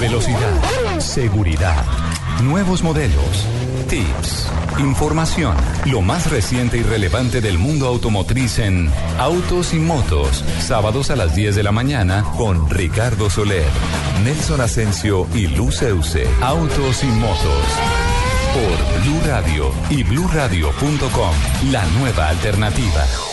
Velocidad, seguridad, nuevos modelos, tips, información, lo más reciente y relevante del mundo automotriz en Autos y Motos, sábados a las 10 de la mañana con Ricardo Soler, Nelson Asensio y Luz Autos y Motos por Blue Radio y bluradio.com, la nueva alternativa.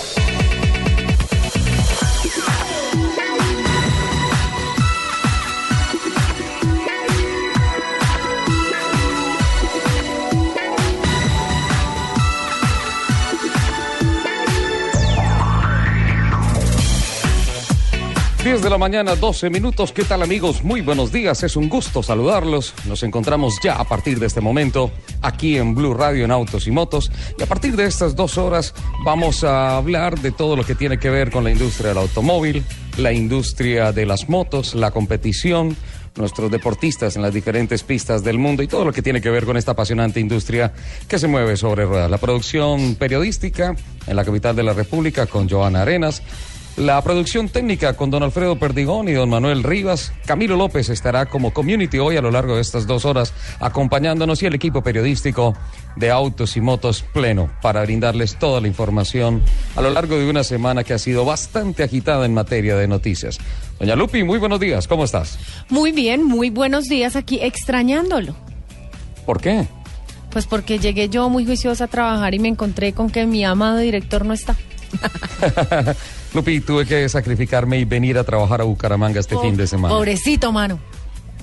10 de la mañana, 12 minutos. ¿Qué tal amigos? Muy buenos días. Es un gusto saludarlos. Nos encontramos ya a partir de este momento aquí en Blue Radio en Autos y Motos. Y a partir de estas dos horas vamos a hablar de todo lo que tiene que ver con la industria del automóvil, la industria de las motos, la competición, nuestros deportistas en las diferentes pistas del mundo y todo lo que tiene que ver con esta apasionante industria que se mueve sobre ruedas. La producción periodística en la capital de la República con Joana Arenas la producción técnica con don Alfredo Perdigón y don Manuel Rivas. Camilo López estará como community hoy a lo largo de estas dos horas acompañándonos y el equipo periodístico de Autos y Motos pleno para brindarles toda la información a lo largo de una semana que ha sido bastante agitada en materia de noticias. Doña Lupi, muy buenos días, ¿cómo estás? Muy bien, muy buenos días aquí extrañándolo. ¿Por qué? Pues porque llegué yo muy juiciosa a trabajar y me encontré con que mi amado director no está. Lupi, tuve que sacrificarme y venir a trabajar a Bucaramanga este fin de semana. Pobrecito, mano.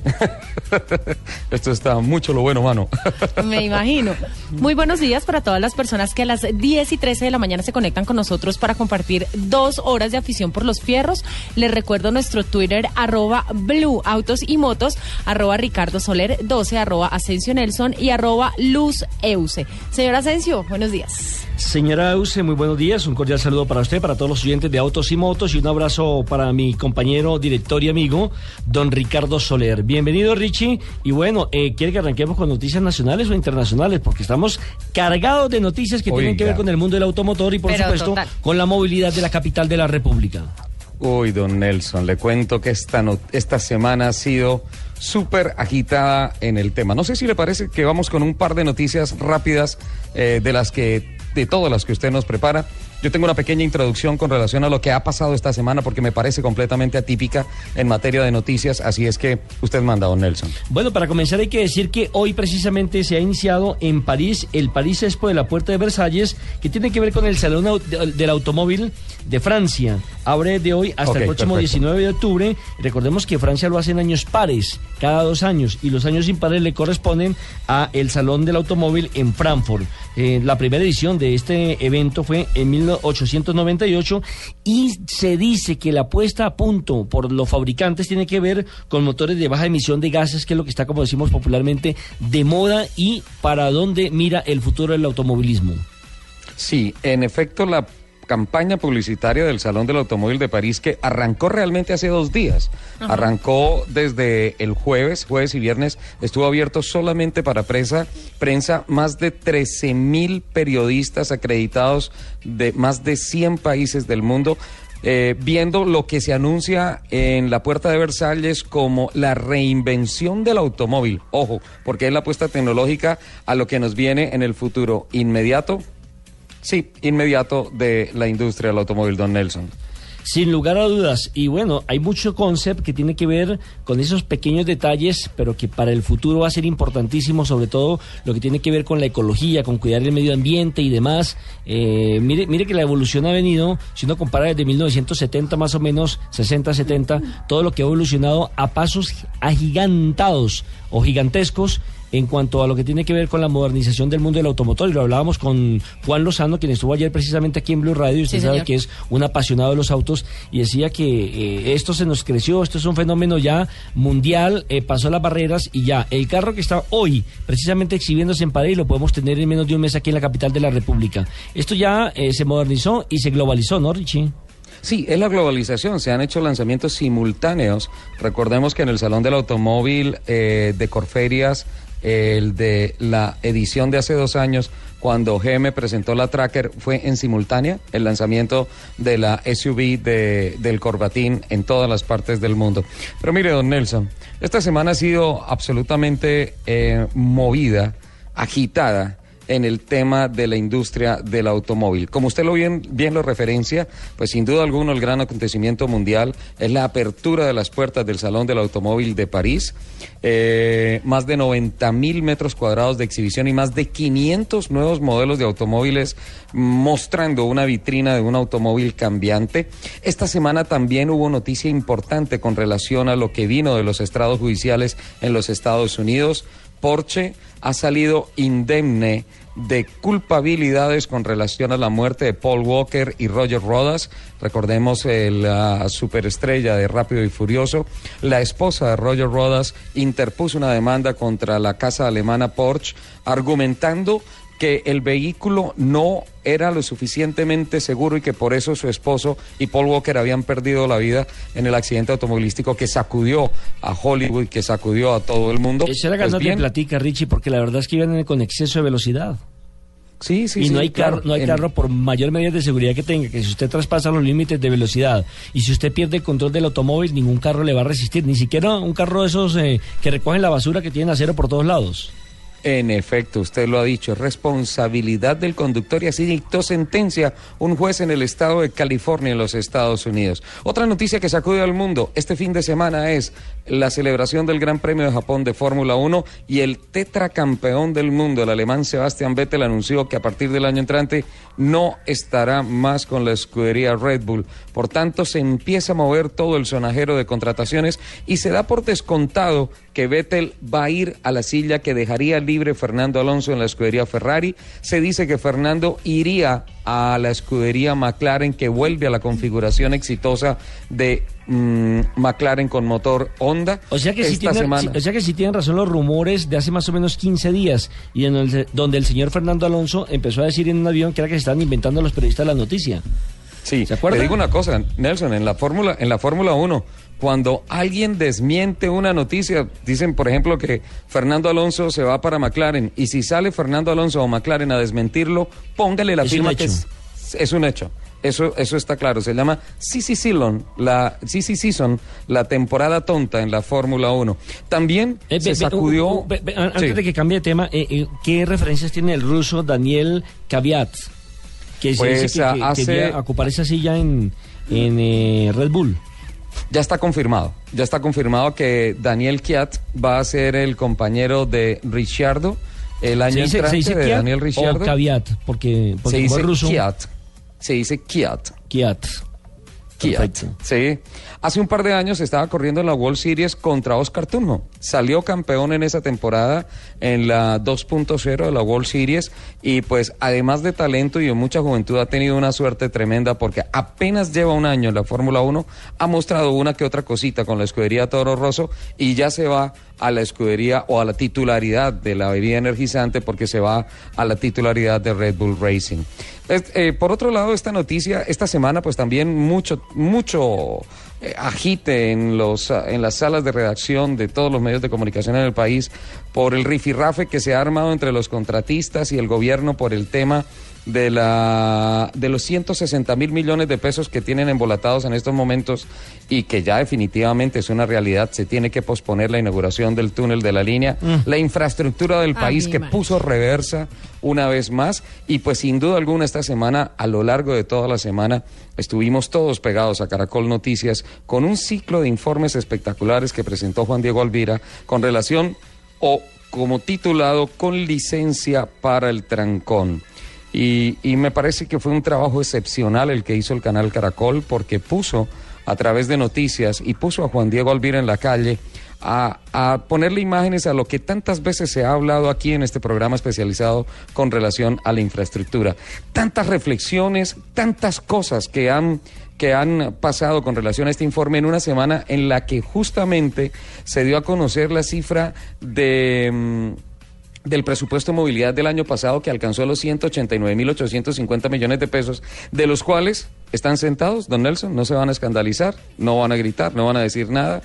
Esto está mucho lo bueno, mano. Me imagino. Muy buenos días para todas las personas que a las 10 y 13 de la mañana se conectan con nosotros para compartir dos horas de afición por los fierros. Les recuerdo nuestro Twitter, arroba Blue Autos y Motos, arroba Ricardo Soler 12, arroba Asensio Nelson y arroba Luz Euse. Señor Asensio, buenos días. Señora Euse, muy buenos días. Un cordial saludo para usted, para todos los oyentes de Autos y Motos y un abrazo para mi compañero, director y amigo, don Ricardo Soler. Bienvenido, Richie. Y bueno, eh, ¿quiere que arranquemos con noticias nacionales o internacionales? Porque estamos cargados de noticias que tienen que ver con el mundo del automotor y, por supuesto, con la movilidad de la capital de la República. Uy, don Nelson, le cuento que esta, esta semana ha sido súper agitada en el tema. No sé si le parece que vamos con un par de noticias rápidas eh, de las que, de todas las que usted nos prepara. Yo tengo una pequeña introducción con relación a lo que ha pasado esta semana porque me parece completamente atípica en materia de noticias, así es que usted manda, don Nelson. Bueno, para comenzar hay que decir que hoy precisamente se ha iniciado en París el París Expo de la Puerta de Versalles, que tiene que ver con el Salón del Automóvil de Francia. Abre de hoy hasta el próximo 19 de octubre. Recordemos que Francia lo hace en años pares, cada dos años, y los años impares le corresponden a el Salón del Automóvil en Frankfurt. Eh, la primera edición de este evento fue en 1898 y se dice que la puesta a punto por los fabricantes tiene que ver con motores de baja emisión de gases, que es lo que está, como decimos popularmente, de moda y para dónde mira el futuro del automovilismo. Sí, en efecto, la campaña publicitaria del Salón del Automóvil de París que arrancó realmente hace dos días. Arrancó desde el jueves, jueves y viernes, estuvo abierto solamente para prensa, prensa más de 13 mil periodistas acreditados de más de 100 países del mundo. Eh, viendo lo que se anuncia en la puerta de Versalles como la reinvención del automóvil. Ojo, porque es la apuesta tecnológica a lo que nos viene en el futuro inmediato Sí, inmediato de la industria del automóvil, don Nelson. Sin lugar a dudas. Y bueno, hay mucho concept que tiene que ver con esos pequeños detalles, pero que para el futuro va a ser importantísimo, sobre todo lo que tiene que ver con la ecología, con cuidar el medio ambiente y demás. Eh, mire, mire que la evolución ha venido, si uno compara desde 1970 más o menos, 60, 70, todo lo que ha evolucionado a pasos agigantados o gigantescos en cuanto a lo que tiene que ver con la modernización del mundo del automotor. Y lo hablábamos con Juan Lozano, quien estuvo ayer precisamente aquí en Blue Radio, y usted sabe que es un apasionado de los autos, y decía que eh, esto se nos creció, esto es un fenómeno ya mundial, eh, pasó las barreras y ya. El carro que está hoy precisamente exhibiéndose en París lo podemos tener en menos de un mes aquí en la capital de la República. Esto ya eh, se modernizó y se globalizó, ¿no, Richie? Sí, es la globalización. Se han hecho lanzamientos simultáneos. Recordemos que en el Salón del Automóvil de Corferias el de la edición de hace dos años cuando GM presentó la Tracker fue en simultánea el lanzamiento de la SUV de, del Corbatín en todas las partes del mundo. Pero mire, don Nelson, esta semana ha sido absolutamente eh, movida, agitada en el tema de la industria del automóvil. Como usted lo bien, bien lo referencia, pues sin duda alguna el gran acontecimiento mundial es la apertura de las puertas del Salón del Automóvil de París. Eh, más de 90 mil metros cuadrados de exhibición y más de 500 nuevos modelos de automóviles mostrando una vitrina de un automóvil cambiante. Esta semana también hubo noticia importante con relación a lo que vino de los estrados judiciales en los Estados Unidos. Porsche ha salido indemne de culpabilidades con relación a la muerte de Paul Walker y Roger Rodas. Recordemos eh, la superestrella de Rápido y Furioso. La esposa de Roger Rodas interpuso una demanda contra la casa alemana Porsche argumentando que el vehículo no era lo suficientemente seguro y que por eso su esposo y Paul Walker habían perdido la vida en el accidente automovilístico que sacudió a Hollywood, que sacudió a todo el mundo. Esa era pues bien, platica, Richie, porque la verdad es que iban con exceso de velocidad. Sí, sí, y no hay carro, no hay carro por mayor medida de seguridad que tenga, que si usted traspasa los límites de velocidad y si usted pierde el control del automóvil, ningún carro le va a resistir, ni siquiera un carro de esos eh, que recogen la basura que tienen acero por todos lados. En efecto, usted lo ha dicho, es responsabilidad del conductor y así dictó sentencia un juez en el estado de California, en los Estados Unidos. Otra noticia que sacude al mundo este fin de semana es la celebración del Gran Premio de Japón de Fórmula 1 y el tetracampeón del mundo, el alemán Sebastian Vettel, anunció que a partir del año entrante no estará más con la escudería Red Bull. Por tanto, se empieza a mover todo el sonajero de contrataciones y se da por descontado que Vettel va a ir a la silla que dejaría libre Fernando Alonso en la escudería Ferrari. Se dice que Fernando iría a la escudería McLaren que vuelve a la configuración exitosa de mm, McLaren con motor Honda. O sea, que si tienen, o sea que si tienen razón los rumores de hace más o menos 15 días y en el, donde el señor Fernando Alonso empezó a decir en un avión que era que se están inventando los periodistas la noticia. Sí, ¿Se acuerda? Le digo una cosa, Nelson, en la Fórmula en la Fórmula 1 cuando alguien desmiente una noticia, dicen por ejemplo que Fernando Alonso se va para McLaren y si sale Fernando Alonso o McLaren a desmentirlo, póngale la firma que es, es, un hecho. Eso, eso está claro. Se llama Sisi Season, la Sisi Season, la temporada tonta en la Fórmula 1. También eh, se sacudió. antes de que cambie de tema, eh, eh, ¿qué referencias tiene el ruso Daniel Kaviat? Que se dice pues, que, ocupar esa silla en, en Red Bull. Ya está confirmado, ya está confirmado que Daniel Kiat va a ser el compañero de Ricciardo el año se entrante de Daniel Ricciardo. O Caviat, porque, porque se dice ruso. Kiat. Se dice Kiat. Kiat. Sí. Hace un par de años estaba corriendo en la World Series contra Oscar Tunjo. Salió campeón en esa temporada en la 2.0 de la World Series y pues además de talento y de mucha juventud ha tenido una suerte tremenda porque apenas lleva un año en la Fórmula 1, ha mostrado una que otra cosita con la escudería Toro Rosso y ya se va a la escudería o a la titularidad de la bebida energizante porque se va a la titularidad de Red Bull Racing. Eh, por otro lado, esta noticia, esta semana, pues también mucho, mucho eh, agite en, los, en las salas de redacción de todos los medios de comunicación en el país por el rifirrafe que se ha armado entre los contratistas y el gobierno por el tema de, la, de los 160 mil millones de pesos que tienen embolatados en estos momentos y que ya definitivamente es una realidad, se tiene que posponer la inauguración del túnel de la línea, mm. la infraestructura del país que puso reversa una vez más y pues sin duda alguna esta semana, a lo largo de toda la semana, estuvimos todos pegados a Caracol Noticias con un ciclo de informes espectaculares que presentó Juan Diego Alvira con relación o como titulado con licencia para el trancón. Y, me parece que fue un trabajo excepcional el que hizo el canal Caracol porque puso a través de noticias y puso a Juan Diego Alvira en la calle a, a, ponerle imágenes a lo que tantas veces se ha hablado aquí en este programa especializado con relación a la infraestructura. Tantas reflexiones, tantas cosas que han, que han pasado con relación a este informe en una semana en la que justamente se dio a conocer la cifra de... Del presupuesto de movilidad del año pasado que alcanzó los 189.850 millones de pesos, de los cuales están sentados, don Nelson, no se van a escandalizar, no van a gritar, no van a decir nada.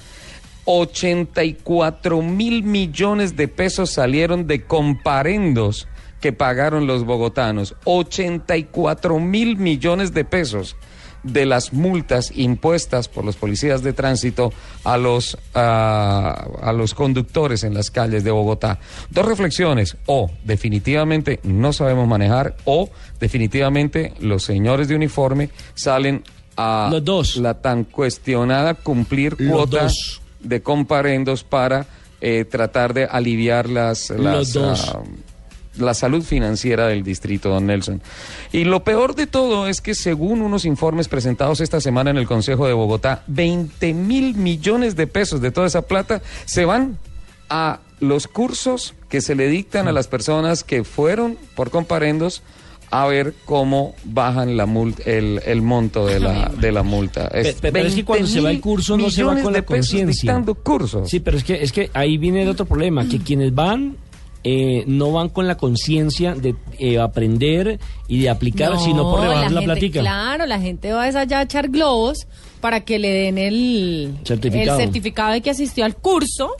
84 mil millones de pesos salieron de comparendos que pagaron los bogotanos. 84 mil millones de pesos de las multas impuestas por los policías de tránsito a los, a los conductores en las calles de Bogotá. Dos reflexiones, o definitivamente no sabemos manejar, o definitivamente los señores de uniforme salen a la tan cuestionada cumplir cuotas de comparendos para eh, tratar de aliviar las, las ah, la salud financiera del distrito, don Nelson. Y lo peor de todo es que según unos informes presentados esta semana en el Consejo de Bogotá, 20 mil millones de pesos de toda esa plata se van a los cursos que se le dictan a las personas que fueron por comparendos a ver cómo bajan la multa, el, el monto de la, de la multa. pero, es que cuando se va el curso no se va con la conciencia. Sí, pero es que, es que ahí viene el otro problema, que quienes van eh, no van con la conciencia de eh, aprender y de aplicar, sino por rebajar la, plática. Claro, la gente va a allá a echar globos para que le den el certificado. el certificado de que asistió al curso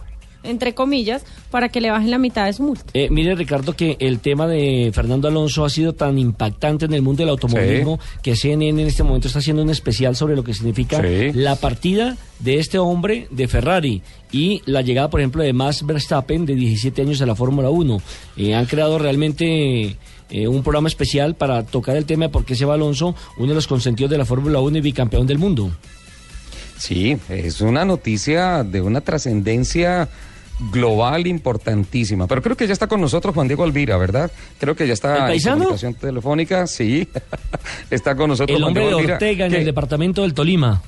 entre comillas, para que le bajen la mitad de su multa. Eh, mire, Ricardo, que el tema de Fernando Alonso ha sido tan impactante en el mundo del automovilismo que CNN en este momento está haciendo un especial sobre lo que significa la partida de este hombre de Ferrari y la llegada, por ejemplo, de Max Verstappen de 17 años a la Fórmula 1. Eh, han creado realmente... Eh, un programa especial para tocar el tema de por qué se va Alonso, uno de los consentidos de la Fórmula 1 y bicampeón del mundo. Sí, es una noticia de una trascendencia global importantísima. Pero creo que ya está con nosotros Juan Diego Alvira, ¿verdad? Creo que ya está en comunicación telefónica, sí. está con nosotros el hombre de Ortega en el departamento del Tolima.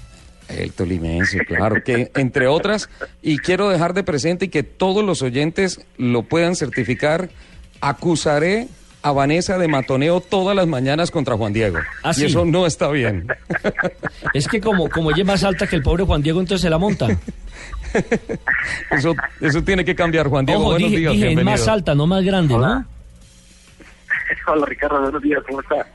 El tolimense, claro, que entre otras, y quiero dejar de presente y que todos los oyentes lo puedan certificar, acusaré a Vanessa de matoneo todas las mañanas contra Juan Diego. ¿Ah, y eso no está bien. Es que como, como ella es más alta que el pobre Juan Diego, entonces se la monta. Eso, eso tiene que cambiar, Juan Diego. buenos días, dije, más alta, no más grande, ¿no? Hola, Ricardo, buenos días, ¿cómo está?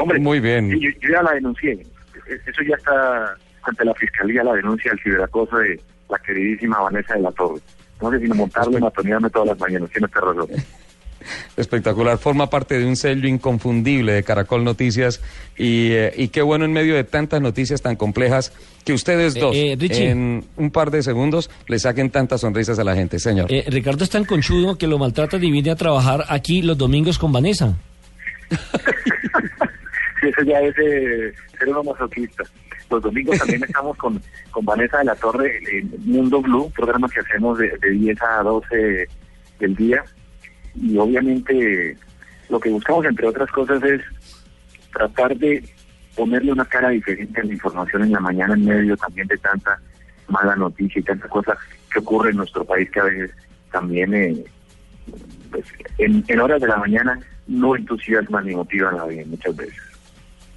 Hombre, Muy bien. Yo, ya la denuncié. Eso ya está ante la Fiscalía, la denuncia del ciberacoso de la queridísima Vanessa de la Torre. No sé si montarle, matonearme todas las mañanas, tiene razón. Espectacular, forma parte de un sello inconfundible de Caracol Noticias y, eh, y, qué bueno en medio de tantas noticias tan complejas que ustedes eh, dos eh, en un par de segundos le saquen tantas sonrisas a la gente, señor. Ricardo es tan conchudo que lo maltrata y viene a trabajar aquí los domingos con Vanessa. eso ya es ser uno masoquista. Los domingos también estamos con, con Vanessa de la Torre en Mundo Blue, programa que hacemos de, de 10 a 12 del día y obviamente lo que buscamos, entre otras cosas, es tratar de ponerle una cara diferente a la información en la mañana en medio también de tanta mala noticia y tanta cosa que ocurre en nuestro país que a veces también eh, pues, en, en horas de la mañana no entusiasma ni motiva a nadie muchas veces.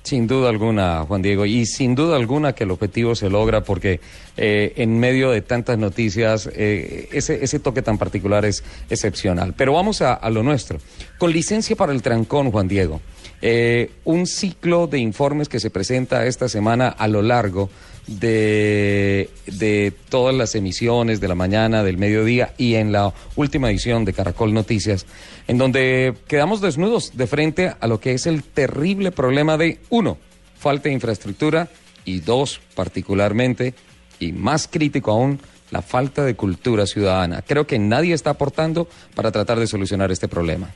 Sin duda alguna, Juan Diego, y sin duda alguna que el objetivo se logra porque eh, en medio de tantas noticias eh, ese, ese toque tan particular es excepcional. Pero vamos a, a lo nuestro. Con licencia para el trancón, Juan Diego, eh, un ciclo de informes que se presenta esta semana a lo largo de, de todas las emisiones de la mañana, del mediodía y en la última edición de Caracol Noticias, en donde quedamos desnudos de frente a lo que es el terrible problema de, uno, falta de infraestructura y dos, particularmente, y más crítico aún, la falta de cultura ciudadana. Creo que nadie está aportando para tratar de solucionar este problema.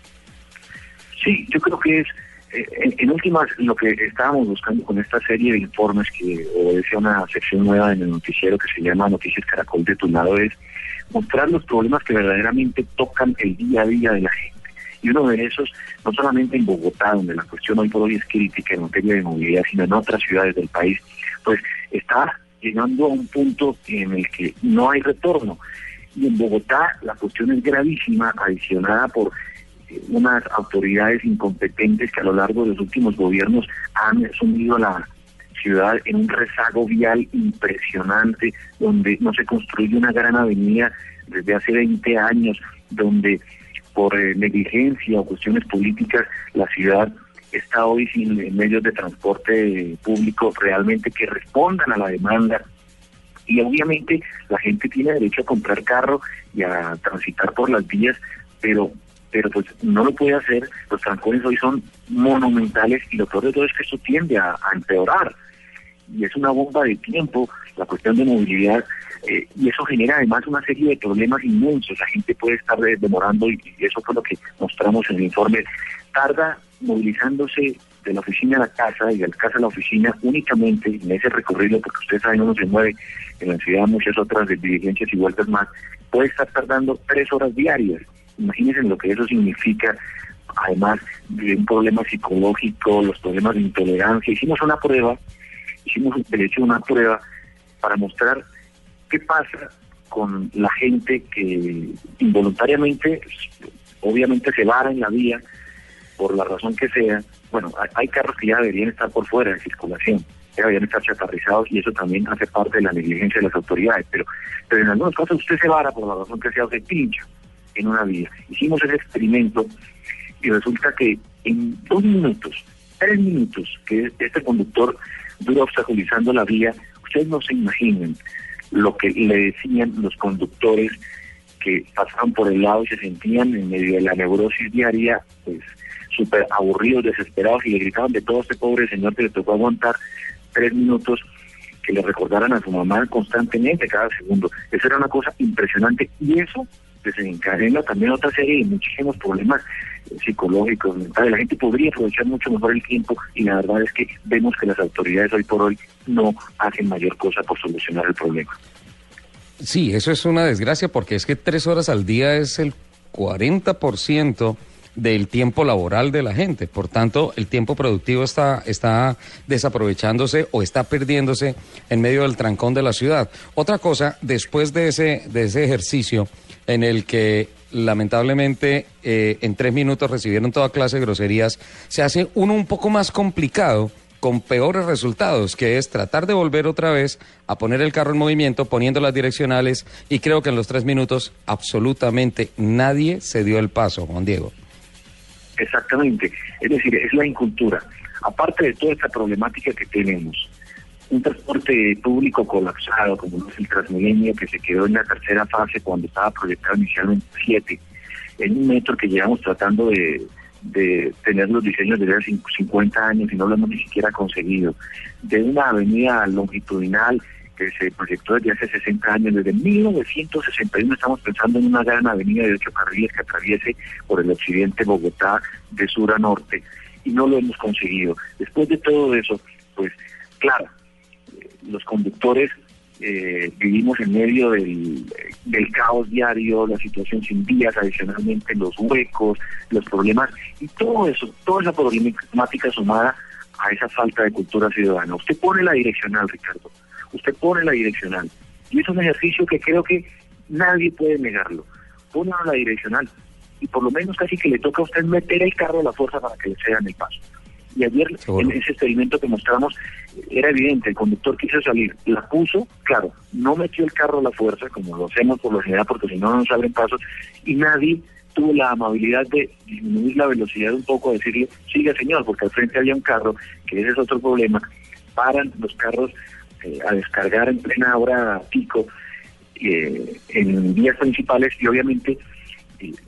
Sí, yo creo que es en, en, últimas, lo que estábamos buscando con esta serie de informes que obedece a una sección nueva en el noticiero que se llama Noticias Caracol de tu lado es mostrar los problemas que verdaderamente tocan el día a día de la gente. Y uno de esos, no solamente en Bogotá, donde la cuestión hoy por hoy es crítica en materia de movilidad, sino en otras ciudades del país, pues está llegando a un punto en el que no hay retorno. Y en Bogotá la cuestión es gravísima, adicionada por unas autoridades incompetentes que a lo largo de los últimos gobiernos han sumido la ciudad en un rezago vial impresionante, donde no se construye una gran avenida desde hace 20 años, donde por eh, negligencia o cuestiones políticas la ciudad está hoy sin medios de transporte público realmente que respondan a la demanda. Y obviamente la gente tiene derecho a comprar carro y a transitar por las vías, pero pero pues no lo puede hacer, los trancones hoy son monumentales y lo peor de todo es que eso tiende a, empeorar. Y es una bomba de tiempo la cuestión de movilidad eh, y eso genera además una serie de problemas inmensos, la gente puede estar demorando y, eso fue lo que mostramos en el informe, tarda movilizándose de la oficina a la casa y de la casa a la oficina únicamente en ese recorrido, porque ustedes saben, uno se mueve en la ciudad muchas otras de diligencias y vueltas más, puede estar tardando tres horas diarias. Imagínense lo que eso significa, además de un problema psicológico, los problemas de intolerancia. Hicimos una prueba, hicimos de hecho una prueba para mostrar qué pasa con la gente que involuntariamente, obviamente se vara en la vía, por la razón que sea. Bueno, hay carros que ya deberían estar por fuera de circulación, ya deberían estar chatarrizados y eso también hace parte de la negligencia de las autoridades. Pero, pero en algunos casos usted se vara por la razón que sea, usted pincha en una vía. Hicimos ese experimento y resulta que en dos minutos, tres minutos, que este conductor dura obstaculizando la vía, ustedes no se imaginen lo que le decían los conductores que pasaban por el lado y se sentían en medio de la neurosis diaria, pues súper aburridos, desesperados y le gritaban de todo este pobre señor que le tocó aguantar tres minutos que le recordaran a su mamá constantemente cada segundo. Eso era una cosa impresionante y eso desencadena también otra serie de muchísimos problemas psicológicos, mentales. La gente podría aprovechar mucho mejor el tiempo y la verdad es que vemos que las autoridades hoy por hoy no hacen mayor cosa por solucionar el problema. Sí, eso es una desgracia porque es que tres horas al día es el 40% del tiempo laboral de la gente. Por tanto, el tiempo productivo está, está desaprovechándose o está perdiéndose en medio del trancón de la ciudad. Otra cosa, después de ese, de ese ejercicio en el que lamentablemente eh, en tres minutos recibieron toda clase de groserías, se hace uno un poco más complicado con peores resultados, que es tratar de volver otra vez a poner el carro en movimiento, poniendo las direccionales, y creo que en los tres minutos absolutamente nadie se dio el paso, Juan Diego. Exactamente, es decir, es la incultura. Aparte de toda esta problemática que tenemos, un transporte público colapsado, como es el Transmilenio, que se quedó en la tercera fase cuando estaba proyectado inicialmente siete, en un metro que llevamos tratando de, tener los diseños desde hace 50 años y no lo hemos ni siquiera conseguido, de una avenida longitudinal que se proyectó desde hace 60 años, desde 1961 estamos pensando en una gran avenida de ocho carriles que atraviese por el occidente Bogotá de sur a norte y no lo hemos conseguido. Después de todo eso, pues claro, los conductores eh, vivimos en medio del, caos diario, la situación sin vías, adicionalmente los huecos, los problemas y todo eso, toda esa problemática sumada a esa falta de cultura ciudadana. Usted pone la direccional, Ricardo, usted pone la direccional. Y es un ejercicio que creo que nadie puede negarlo. Pone la direccional y por lo menos casi que le toca a usted meter el carro a la fuerza para que le cedan el paso. Y ayer en ese experimento que mostramos era evidente, el conductor quiso salir, la puso, claro, no metió el carro a la fuerza como lo hacemos por lo general porque si no no nos abren pasos y nadie tuvo la amabilidad de disminuir la velocidad un poco, decirle, siga señor, porque al frente había un carro, que ese es otro problema, paran los carros eh, a descargar en plena hora pico eh, en vías principales y obviamente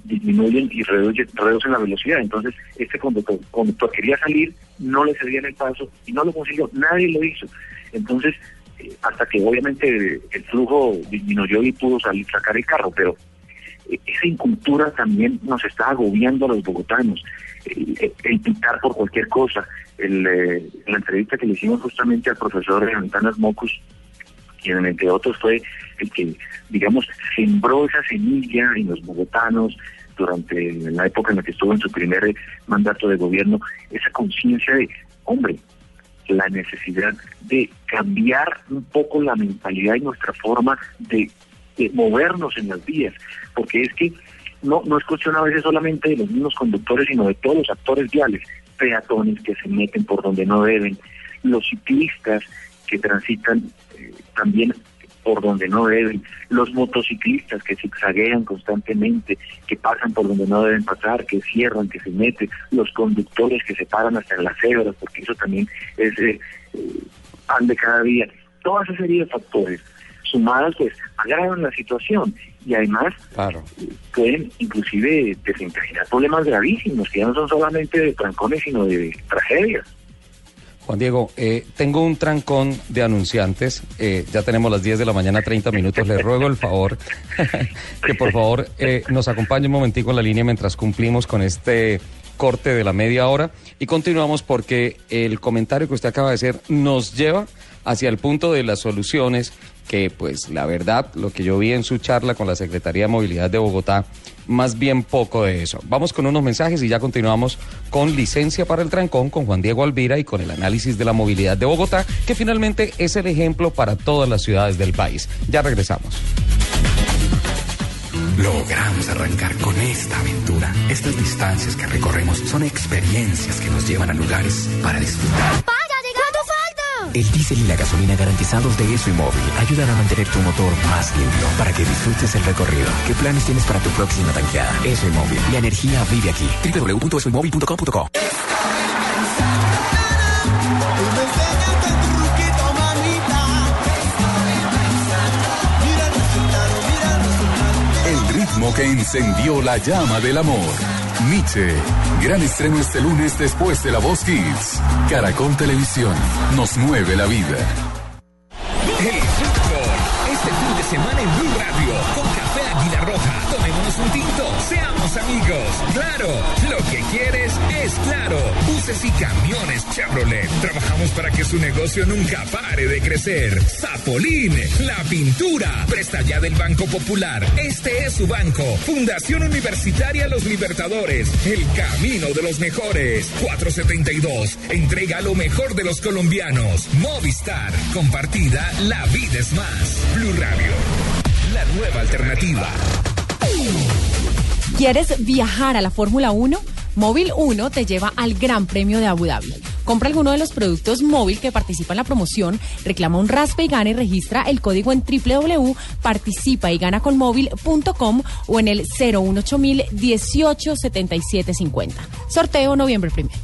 disminuyen y reducen, la velocidad. Entonces, este conductor, quería salir, no le cedían el paso y no lo consiguió, nadie lo hizo. Entonces, hasta que obviamente el flujo disminuyó y pudo salir, sacar el carro, pero esa incultura también nos está agobiando a los bogotanos. El, pitar por cualquier cosa, el, eh, la entrevista que le hicimos justamente al profesor Antanas Mocus, quien entre otros fue el que, digamos, sembró esa semilla en los bogotanos durante la época en la que estuvo en su primer mandato de gobierno, esa conciencia de, hombre, la necesidad de cambiar un poco la mentalidad y nuestra forma de, de movernos en las vías, porque es que no, no es cuestión a veces solamente de los mismos conductores, sino de todos los actores viales peatones que se meten por donde no deben, los ciclistas que transitan eh, también por donde no deben, los motociclistas que zigzaguean constantemente, que pasan por donde no deben pasar, que cierran, que se meten, los conductores que se paran hasta en las cebras, porque eso también es eh, pan de cada día. Toda esa serie de factores sumadas pues agravan la situación y además pueden inclusive desencadenar problemas gravísimos que ya no son solamente de trancones sino de tragedias. Juan Diego, eh, tengo un trancón de anunciantes. Eh, ya tenemos las 10 de la mañana, 30 minutos. Le ruego el favor que por favor eh, nos acompañe un momentico en la línea mientras cumplimos con este corte de la media hora y continuamos porque el comentario que usted acaba de hacer nos lleva hacia el punto de las soluciones que pues la verdad, lo que yo vi en su charla con la Secretaría de Movilidad de Bogotá, más bien poco de eso. Vamos con unos mensajes y ya continuamos con licencia para el trancón con Juan Diego Alvira y con el análisis de la movilidad de Bogotá, que finalmente es el ejemplo para todas las ciudades del país. Ya regresamos. Logramos arrancar con esta aventura. Estas distancias que recorremos son experiencias que nos llevan a lugares para disfrutar. El diésel y la gasolina garantizados de ESO y móvil ayudan a mantener tu motor más limpio para que disfrutes el recorrido. ¿Qué planes tienes para tu próxima tanqueada? ESO y móvil. La energía vive aquí. www.esoymóvil.com.co El ritmo que encendió la llama del amor. Nietzsche. Gran estreno este lunes después de La Voz Kids. Caracol Televisión. Nos mueve la vida. Este fin de semana en Blue Radio. Águila Roja. Tomémonos un tinto. Seamos amigos. Claro. Lo que quieres es claro. Buses y camiones Chevrolet. Trabajamos para que su negocio nunca pare de crecer. Zapolín. La pintura. Presta ya del Banco Popular. Este es su banco. Fundación Universitaria Los Libertadores. El camino de los mejores. 472. Entrega lo mejor de los colombianos. Movistar. Compartida. La vida es más. Blue Radio. Nueva alternativa. ¿Quieres viajar a la Fórmula 1? Móvil 1 te lleva al Gran Premio de Abu Dhabi. Compra alguno de los productos móvil que participa en la promoción, reclama un raspe y gana y registra el código en www.participa y gana con móvil.com o en el 018000 187750. Sorteo noviembre primero.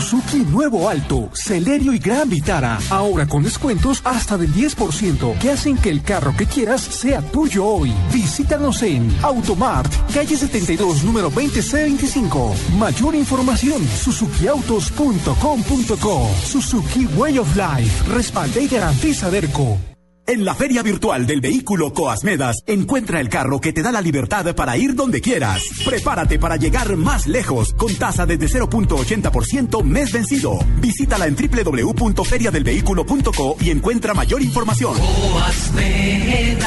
Suzuki Nuevo Alto, Celerio y Gran Vitara. Ahora con descuentos hasta del 10% que hacen que el carro que quieras sea tuyo hoy. Visítanos en Automart, calle 72, número 20C25. Mayor información, suzukiautos.com.co. Suzuki Way of Life. Respalde y garantiza Derco. En la feria virtual del vehículo Coasmedas, encuentra el carro que te da la libertad para ir donde quieras. Prepárate para llegar más lejos con tasa desde 0.80% mes vencido. Visítala en www.feriadelvehículo.co y encuentra mayor información. El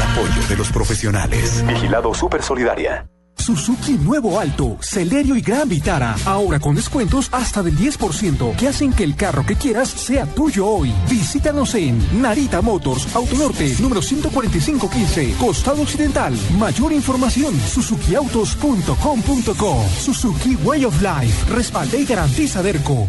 apoyo de los profesionales. Vigilado Super Solidaria. Suzuki Nuevo Alto, Celerio y Gran Vitara. Ahora con descuentos hasta del 10% que hacen que el carro que quieras sea tuyo hoy. Visítanos en Narita Motors, Autonorte, número 14515, Costado Occidental. Mayor información, suzukiautos.com.co. Suzuki Way of Life. Respalde y garantiza Derco.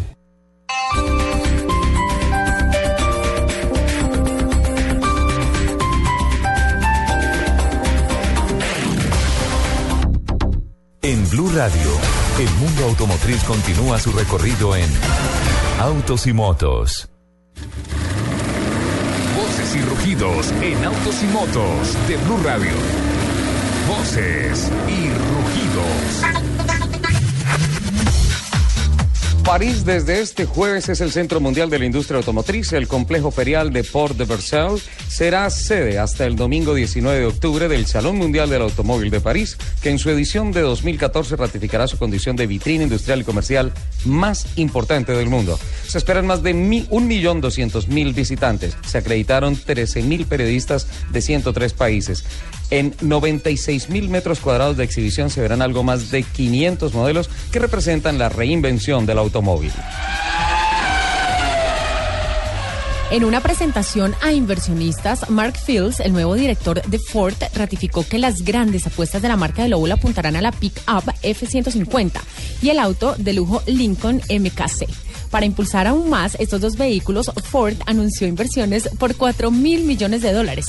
En Blue Radio, el mundo automotriz continúa su recorrido en Autos y Motos. Voces y rugidos en autos y motos de Blue Radio. Voces y rugidos. París desde este jueves es el Centro Mundial de la Industria Automotriz. El complejo ferial de Port de Versailles será sede hasta el domingo 19 de octubre del Salón Mundial del Automóvil de París, que en su edición de 2014 ratificará su condición de vitrina industrial y comercial más importante del mundo. Se esperan más de 1.200.000 visitantes. Se acreditaron 13.000 periodistas de 103 países. En 96 mil metros cuadrados de exhibición se verán algo más de 500 modelos que representan la reinvención del automóvil. En una presentación a inversionistas, Mark Fields, el nuevo director de Ford, ratificó que las grandes apuestas de la marca de Lobo apuntarán a la pick-up F-150 y el auto de lujo Lincoln MKC. Para impulsar aún más estos dos vehículos, Ford anunció inversiones por 4 mil millones de dólares,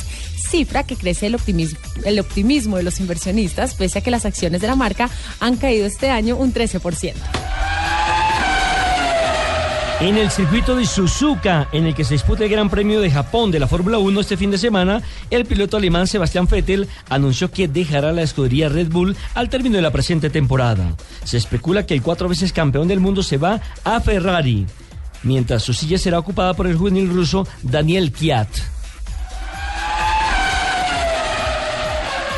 cifra que crece el optimismo, de los inversionistas, pese a que las acciones de la marca han caído este año un 13%. En el circuito de Suzuka, en el que se disputa el Gran Premio de Japón de la Fórmula 1 este fin de semana, el piloto alemán Sebastián Vettel anunció que dejará la escudería Red Bull al término de la presente temporada. Se especula que el cuatro veces campeón del mundo se va a Ferrari, mientras su silla será ocupada por el juvenil ruso Daniel Kiat.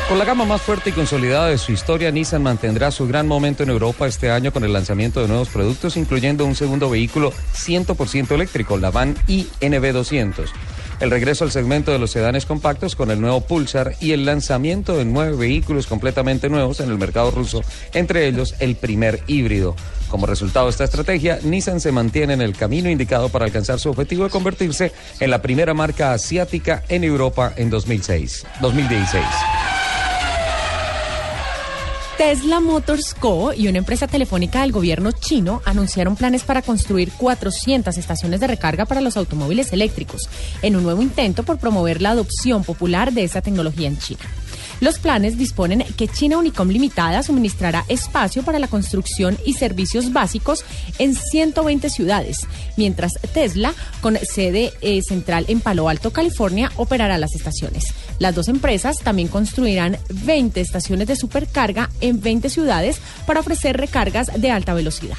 Con la gama más fuerte y consolidada de su historia, Nissan mantendrá su gran momento en Europa este año con el lanzamiento de nuevos productos, incluyendo un segundo vehículo 100% eléctrico, la van INV 200. El regreso al segmento de los sedanes compactos con el nuevo Pulsar y el lanzamiento de nueve vehículos completamente nuevos en el mercado ruso, entre ellos el primer híbrido. Como resultado de esta estrategia, Nissan se mantiene en el camino indicado para alcanzar su objetivo de convertirse en la primera marca asiática en Europa en 2006, 2016. Tesla Motors Co. y una empresa telefónica del gobierno chino anunciaron planes para construir 400 estaciones de recarga para los automóviles eléctricos, en un nuevo intento por promover la adopción popular de esta tecnología en China. Los planes disponen que China Unicom Limitada suministrará espacio para la construcción y servicios básicos en 120 ciudades, mientras Tesla, con sede eh, central en Palo Alto, California, operará las estaciones. Las dos empresas también construirán 20 estaciones de supercarga en 20 ciudades para ofrecer recargas de alta velocidad.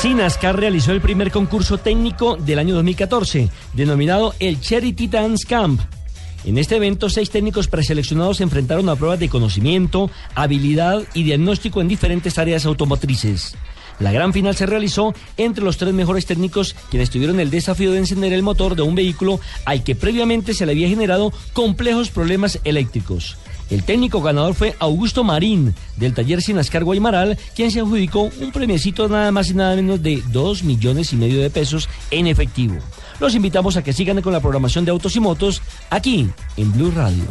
Sinascar realizó el primer concurso técnico del año 2014, denominado el Charity Dance Camp. En este evento, seis técnicos preseleccionados se enfrentaron a pruebas de conocimiento, habilidad y diagnóstico en diferentes áreas automotrices. La gran final se realizó entre los tres mejores técnicos quienes tuvieron el desafío de encender el motor de un vehículo al que previamente se le había generado complejos problemas eléctricos. El técnico ganador fue Augusto Marín, del taller Sinascar Guaymaral, quien se adjudicó un premiecito nada más y nada menos de 2 millones y medio de pesos en efectivo. Los invitamos a que sigan con la programación de Autos y Motos aquí en Blue Radio.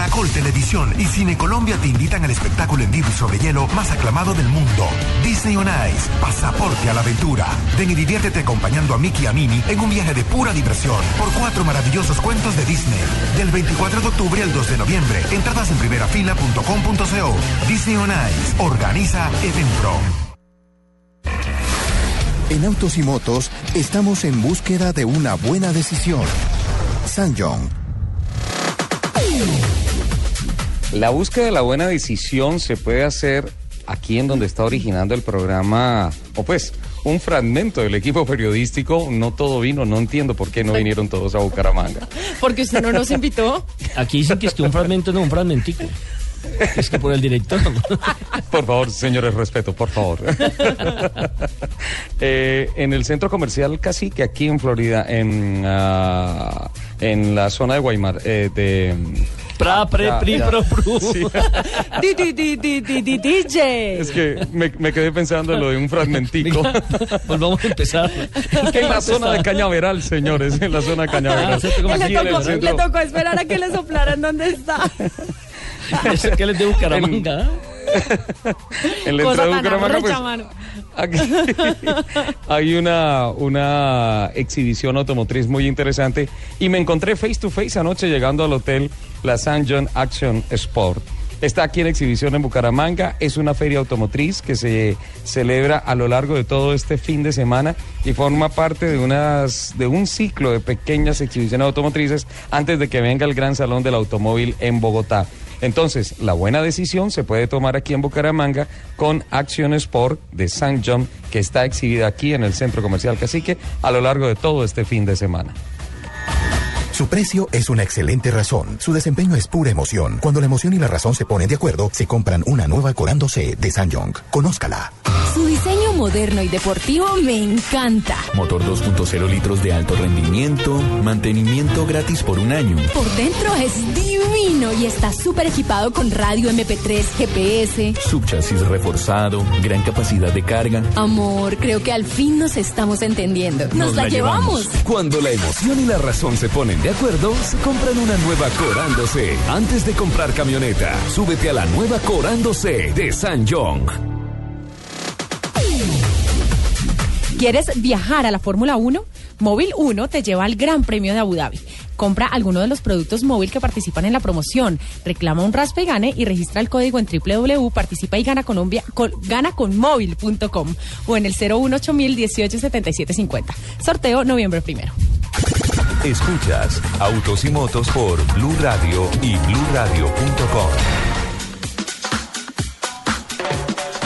Caracol Televisión y Cine Colombia te invitan al espectáculo en vivo y sobre hielo más aclamado del mundo. Disney on Ice, pasaporte a la aventura. Ven y diviértete acompañando a Mickey y a Minnie en un viaje de pura diversión por cuatro maravillosos cuentos de Disney. Del 24 de octubre al 2 de noviembre. Entradas en primerafila.com.co. Disney on Ice. Organiza Evenpro. En Autos y Motos estamos en búsqueda de una buena decisión. Sanjong la búsqueda de la buena decisión se puede hacer aquí en donde está originando el programa, o pues un fragmento del equipo periodístico. No todo vino, no entiendo por qué no vinieron todos a Bucaramanga. Porque usted no nos invitó. Aquí dicen que es que un fragmento, no un fragmentico. Es que por el director. Por favor, señores, respeto, por favor. Eh, en el centro comercial Cacique, aquí en Florida, en, uh, en la zona de Guaymar, eh, de... Pra, pre, pri, pro, pru. DJ. Es que me, me, quedé pensando en lo de un fragmentico. pues vamos a empezar. en la zona de Cañaveral, señores, en la zona de Cañaveral. Ah, le, tocó, le tocó esperar a que le soplaran dónde está. ¿Eso que les de Bucaramanga? en la entrada de Bucaramanga, pues, aquí, hay una, una exhibición automotriz muy interesante y me encontré face to face anoche llegando al hotel La San John Action Sport. Está aquí en exhibición en Bucaramanga. Es una feria automotriz que se celebra a lo largo de todo este fin de semana y forma parte de, unas, de un ciclo de pequeñas exhibiciones automotrices antes de que venga el Gran Salón del Automóvil en Bogotá. Entonces, la buena decisión se puede tomar aquí en Bucaramanga con Action Sport de San John, que está exhibida aquí en el Centro Comercial Cacique a lo largo de todo este fin de semana. Su precio es una excelente razón. Su desempeño es pura emoción. Cuando la emoción y la razón se ponen de acuerdo, se compran una nueva Corando C de Sanjong. Conózcala. Su diseño moderno y deportivo me encanta. Motor 2.0 litros de alto rendimiento, mantenimiento gratis por un año. Por dentro es divino y está súper equipado con radio MP3, GPS. Subchasis reforzado, gran capacidad de carga. Amor, creo que al fin nos estamos entendiendo. Nos, la, llevamos. Cuando la emoción y la razón se ponen de acuerdo, se compran una nueva Corando C. Antes de comprar camioneta, súbete a la nueva Corando C de San Jong. ¿Quieres viajar a la Fórmula 1? Móvil 1 te lleva al Gran Premio de Abu Dhabi. Compra alguno de los productos móvil que participan en la promoción. Reclama un raspa y gane y registra el código en www.participa y gana Colombia, con, ganaconmóvil.com o en el 018 187750. Sorteo noviembre primero. Escuchas Autos y Motos por Blue Radio y bluradio.com.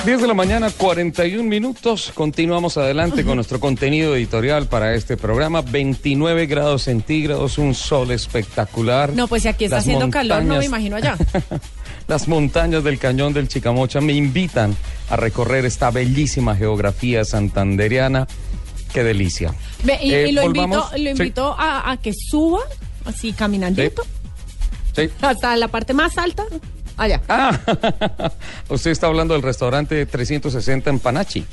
10 de la mañana, 41 minutos. Continuamos adelante con nuestro contenido editorial para este programa. 29 grados centígrados, un sol espectacular. No, pues si aquí está Las haciendo calor, no me imagino allá. Las montañas del cañón del Chicamocha me invitan a recorrer esta bellísima geografía santanderiana. Qué delicia. Ve, y, Eh, y lo volvamos- invito, lo sí. invito a, a que suba, así caminandito, Sí. hasta la parte más alta. Allá. Ah, usted está hablando del restaurante 360 en Panachi.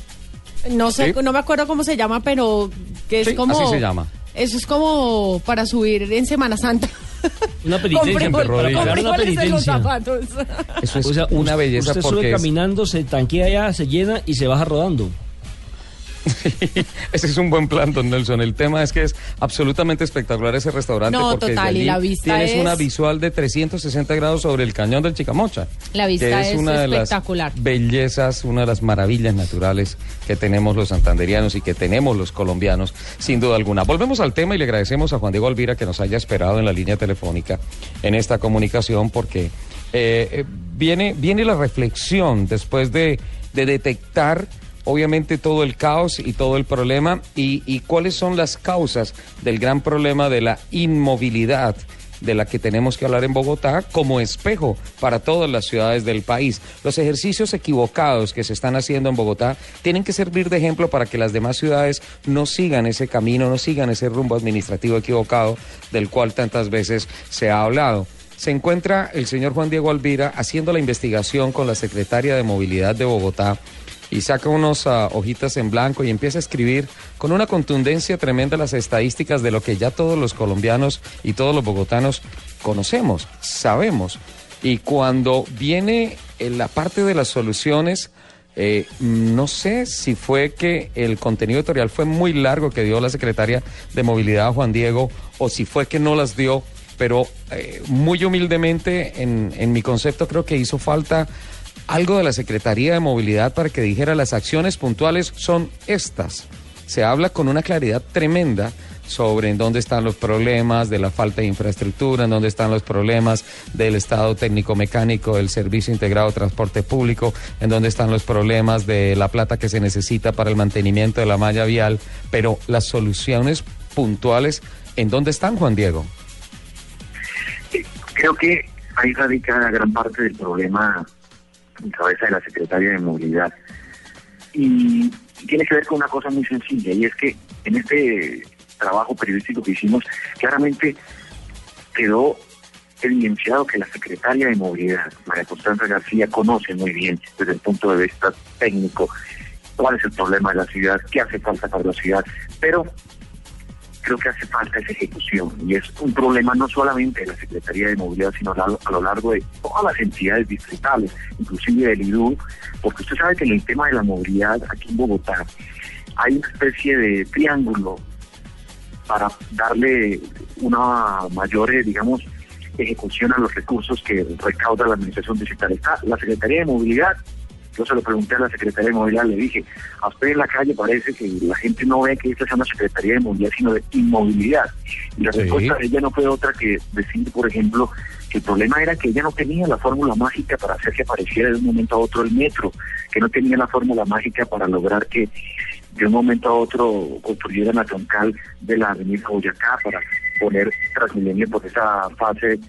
No sé, Sí. no me acuerdo cómo se llama, pero que es Sí, como. así se llama. Eso es como para subir en Semana Santa. Una penitencia, una penitencia. zapatos. Eso es O sea, una belleza Usted sube porque es- caminando, se tanquea allá, se llena y se baja rodando. Ese es un buen plan, don Nelson. El tema es que es absolutamente espectacular ese restaurante. No, porque total, y la vista Tienes es- una visual de 360 grados sobre el cañón del Chicamocha. La vista que es una de espectacular. las bellezas, una de las maravillas naturales que tenemos los santanderianos y que tenemos los colombianos, sin duda alguna. Volvemos al tema y le agradecemos a Juan Diego Alvira que nos haya esperado en la línea telefónica en esta comunicación porque eh, eh, viene, viene la reflexión después de, de detectar obviamente todo el caos y todo el problema y, cuáles son las causas del gran problema de la inmovilidad de la que tenemos que hablar en Bogotá como espejo para todas las ciudades del país. Los ejercicios equivocados que se están haciendo en Bogotá tienen que servir de ejemplo para que las demás ciudades no sigan ese camino, no sigan ese rumbo administrativo equivocado del cual tantas veces se ha hablado. Se encuentra el señor Juan Diego Alvira haciendo la investigación con la secretaria de Movilidad de Bogotá y saca unos ah, hojitas en blanco y empieza a escribir con una contundencia tremenda las estadísticas de lo que ya todos los colombianos y todos los bogotanos conocemos, sabemos. Y cuando viene en la parte de las soluciones, eh, no sé si fue que el contenido editorial fue muy largo que dio la secretaria de Movilidad, Juan Diego, o si fue que no las dio, pero eh, muy humildemente, en, en mi concepto, creo que hizo falta algo de la Secretaría de Movilidad para que dijera las acciones puntuales son estas. Se habla con una claridad tremenda sobre en dónde están los problemas de la falta de infraestructura, en dónde están los problemas del estado técnico mecánico del Servicio Integrado de Transporte Público, en dónde están los problemas de la plata que se necesita para el mantenimiento de la malla vial, pero las soluciones puntuales, ¿en dónde están, Juan Diego? Creo que ahí radica gran parte del problema en cabeza de la Secretaría de Movilidad. Y tiene que ver con una cosa muy sencilla, y es que en este trabajo periodístico que hicimos, claramente quedó evidenciado que la Secretaria de Movilidad, María Constanza García, conoce muy bien desde el punto de vista técnico cuál es el problema de la ciudad, qué hace falta para la ciudad, pero creo que hace falta esa ejecución y es un problema no solamente de la Secretaría de Movilidad, sino a lo- largo de todas las entidades distritales, inclusive del IDU, porque usted sabe que en el tema de la movilidad aquí en Bogotá hay una especie de triángulo para darle una mayor, eh, digamos, ejecución a los recursos que recauda la Administración Digital. Está la Secretaría de Movilidad, yo se lo pregunté a la Secretaría de Movilidad, le dije, a usted en la calle parece que la gente no ve que esta es una Secretaría de Movilidad, sino de inmovilidad. Y la Sí. respuesta de ella no fue otra que decir, por ejemplo, que el problema era que ella no tenía la fórmula mágica para hacer que apareciera de un momento a otro el metro, que no tenía la fórmula mágica para lograr que de un momento a otro construyeran la troncal de la avenida Boyacá para poner Transmilenio por esa fase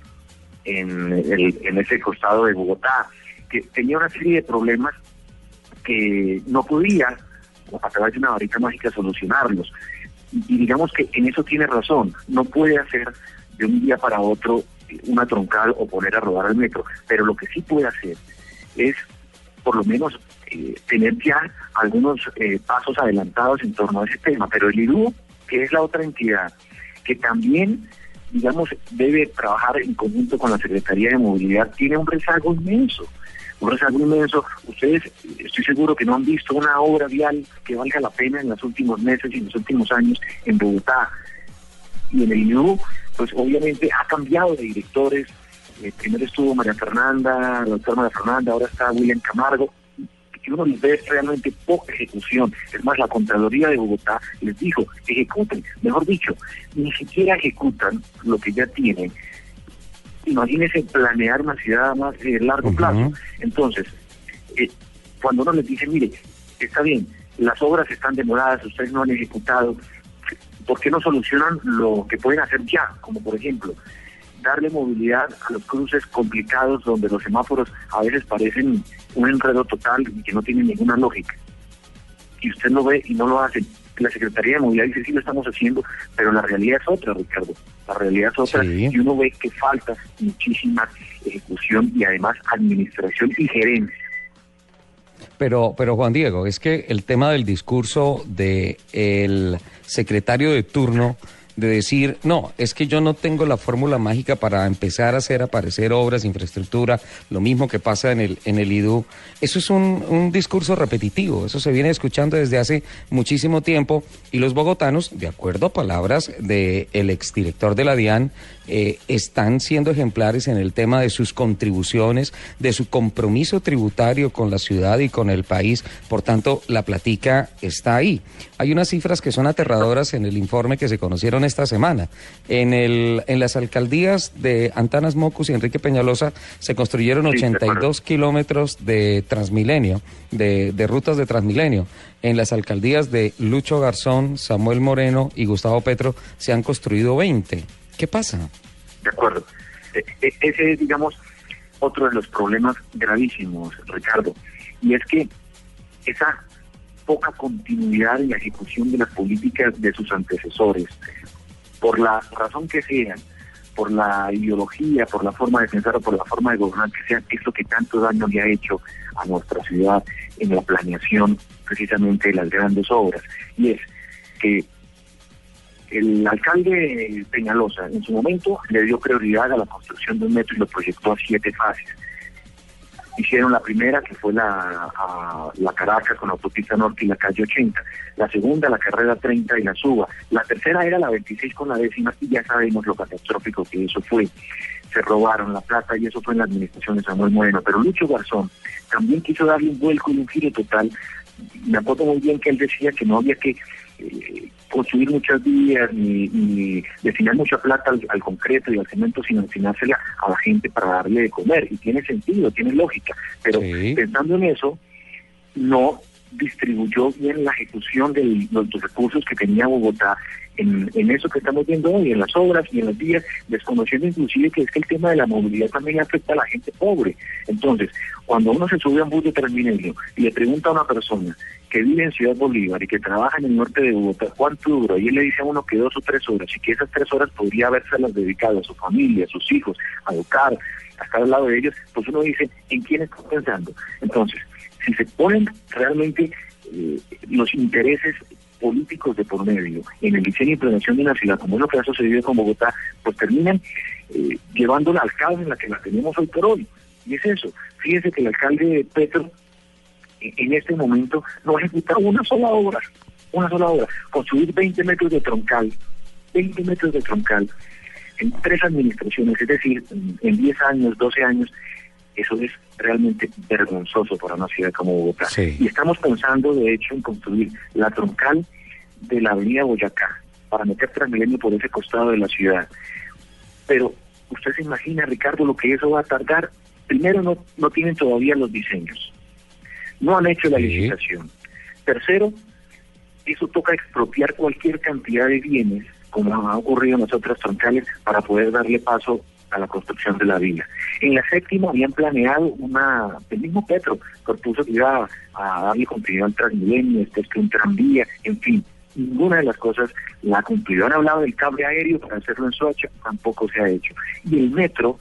en, el- en ese costado de Bogotá, que tenía una serie de problemas que no podía, a través de una varita mágica, solucionarlos. Y, digamos que en eso tiene razón, no puede hacer de un día para otro una troncal o poner a rodar al metro, pero lo que sí puede hacer es por lo menos eh, tener ya algunos eh, pasos adelantados en torno a ese tema, pero el IDU, que es la otra entidad, que también, digamos, debe trabajar en conjunto con la Secretaría de Movilidad, tiene un rezago inmenso, Por es algo inmenso. Ustedes, estoy seguro que no han visto una obra vial que valga la pena en los últimos meses y los últimos años en Bogotá. Y en el INU, pues obviamente ha cambiado de directores. Eh, primero estuvo María Fernanda, la doctora Fernanda, ahora está William Camargo que uno les ve realmente poca ejecución. Es más, la Contraloría de Bogotá les dijo, ejecuten, mejor dicho, ni siquiera ejecutan lo que ya tienen. Imagínense planear una ciudad a más eh, largo plazo. Entonces, eh, cuando uno les dice, mire, está bien, las obras están demoradas, ustedes no han ejecutado, ¿por qué no solucionan lo que pueden hacer ya? Como por ejemplo, darle movilidad a los cruces complicados donde los semáforos a veces parecen un enredo total y que no tienen ninguna lógica. Y usted lo ve y no lo hace. La Secretaría de Movilidad dice, sí, lo estamos haciendo, pero la realidad es otra, Ricardo. La realidad es otra y uno ve que falta muchísima ejecución y además administración y gerencia. Pero, pero Juan Diego, es que el tema del discurso del el secretario de turno de decir, no, es que yo no tengo la fórmula mágica para empezar a hacer aparecer obras, infraestructura, lo mismo que pasa en el, en el IDU. Eso es un, un discurso repetitivo, eso se viene escuchando desde hace muchísimo tiempo y los bogotanos, de acuerdo a palabras del el exdirector de la DIAN, eh, están siendo ejemplares en el tema de sus contribuciones, de su compromiso tributario con la ciudad y con el país. Por tanto, la platica está ahí. Hay unas cifras que son aterradoras en el informe que se conocieron esta semana. En, el, en las alcaldías de Antanas Mocus y Enrique Peñalosa se construyeron 82 kilómetros de Transmilenio, de, de rutas de Transmilenio. En las alcaldías de Lucho Garzón, Samuel Moreno y Gustavo Petro se han construido 20. ¿Qué pasa? De acuerdo. E, e, ese es, digamos, otro de los problemas gravísimos, Ricardo. Y es que esa poca continuidad en la ejecución de las políticas de sus antecesores, por la razón que sean, por la ideología, por la forma de pensar o por la forma de gobernar que sea, es lo que tanto daño le ha hecho a nuestra ciudad en la planeación precisamente de las grandes obras. Y es que el alcalde Peñalosa en su momento le dio prioridad a la construcción de un metro y lo proyectó a siete fases. Hicieron la primera, que fue la, la Caracas con autopista norte y la calle 80. La segunda, la carrera 30 y la suba. La tercera era la 26 con la décima y ya sabemos lo catastrófico que eso fue. Se robaron la plata y eso fue en la administración de Samuel Moreno. Pero Lucho Garzón también quiso darle un vuelco y un giro total. Me acuerdo muy bien que él decía que no había que eh, construir muchas vías ni, destinar mucha plata al, concreto y al cemento, sino destinársela a la gente para darle de comer. Y tiene sentido, tiene lógica. Pero pensando en eso, no distribuyó bien la ejecución de los, recursos que tenía Bogotá en, en, eso que estamos viendo hoy, en las obras y en las vías, desconociendo inclusive que es que el tema de la movilidad también afecta a la gente pobre. Entonces, cuando uno se sube a un bus de Transmilenio y le pregunta a una persona que vive en Ciudad Bolívar y que trabaja en el norte de Bogotá, ¿cuánto dura? Y él le dice a uno que dos o tres horas y que esas tres horas podría las dedicado a su familia, a sus hijos, a educar, a estar al lado de ellos, pues uno dice, ¿en quién está pensando? Entonces, si se ponen realmente eh, los intereses políticos de por medio en el diseño y prevención de una ciudad, como es lo que ha sucedido con Bogotá, pues terminan eh, llevándola al en la que la tenemos hoy por hoy. Y es eso. Fíjense que el alcalde Petro en este momento no ejecuta una sola obra, una sola obra. Construir 20 metros de troncal, 20 metros de troncal en tres administraciones, es decir, en 10 años, 12 años, eso es realmente vergonzoso para una ciudad como Bogotá. Y estamos pensando, de hecho, en construir la troncal de la avenida Boyacá para meter Transmilenio por ese costado de la ciudad. Pero usted se imagina, Ricardo, lo que eso va a tardar. Primero, no, no tienen todavía los diseños. No han hecho la licitación. Tercero, eso toca expropiar cualquier cantidad de bienes, como ha ocurrido en las otras troncales, para poder darle paso a la construcción de la vía. En la séptima habían planeado una, el mismo Petro propuso que iba a, darle continuidad al Transmilenio, este es que un tranvía, en fin, ninguna de las cosas la ha cumplido. Han hablado del cable aéreo para hacerlo en Soacha, tampoco se ha hecho. Y el metro,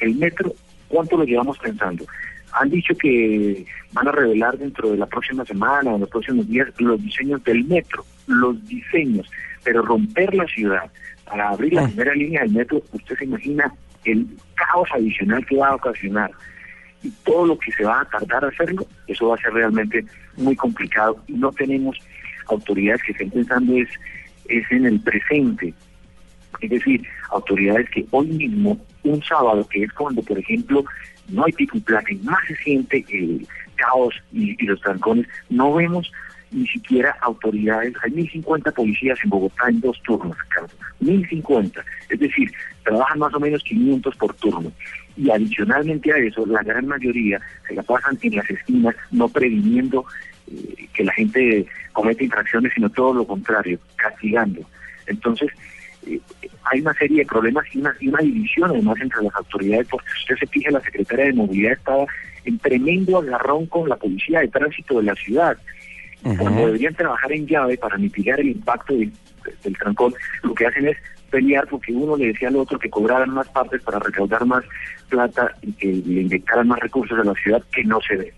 el metro, ¿cuánto lo llevamos pensando? Han dicho que van a revelar dentro de la próxima semana o en los próximos días los diseños del metro, los diseños, pero romper la ciudad para abrir la ah. primera línea del metro, usted se imagina el caos adicional que va a ocasionar. y todo lo que se va a tardar a hacerlo, eso va a ser realmente muy complicado y no tenemos autoridades que estén pensando es, es en el presente. Es decir, autoridades que hoy mismo, un sábado, que es cuando, por ejemplo, no hay pico y placa y más se siente el caos y los trancones, no vemos ni siquiera autoridades, hay 1.050 policías en Bogotá en dos turnos, Ricardo, 1.050, es decir, trabajan más o menos 500 por turno. Y adicionalmente a eso, la gran mayoría se la pasan en las esquinas, no previniendo eh, que la gente cometa infracciones, sino todo lo contrario, castigando. Entonces, eh, hay una serie de problemas y una, y una división además entre las autoridades, porque si usted se fija, la secretaria de Movilidad estaba en tremendo agarrón con la policía de tránsito de la ciudad. Cuando deberían trabajar en llave para mitigar el impacto del, del trancón, lo que hacen es pelear porque uno le decía al otro que cobraran más partes para recaudar más plata y que le inyectaran más recursos a la ciudad que no se ve.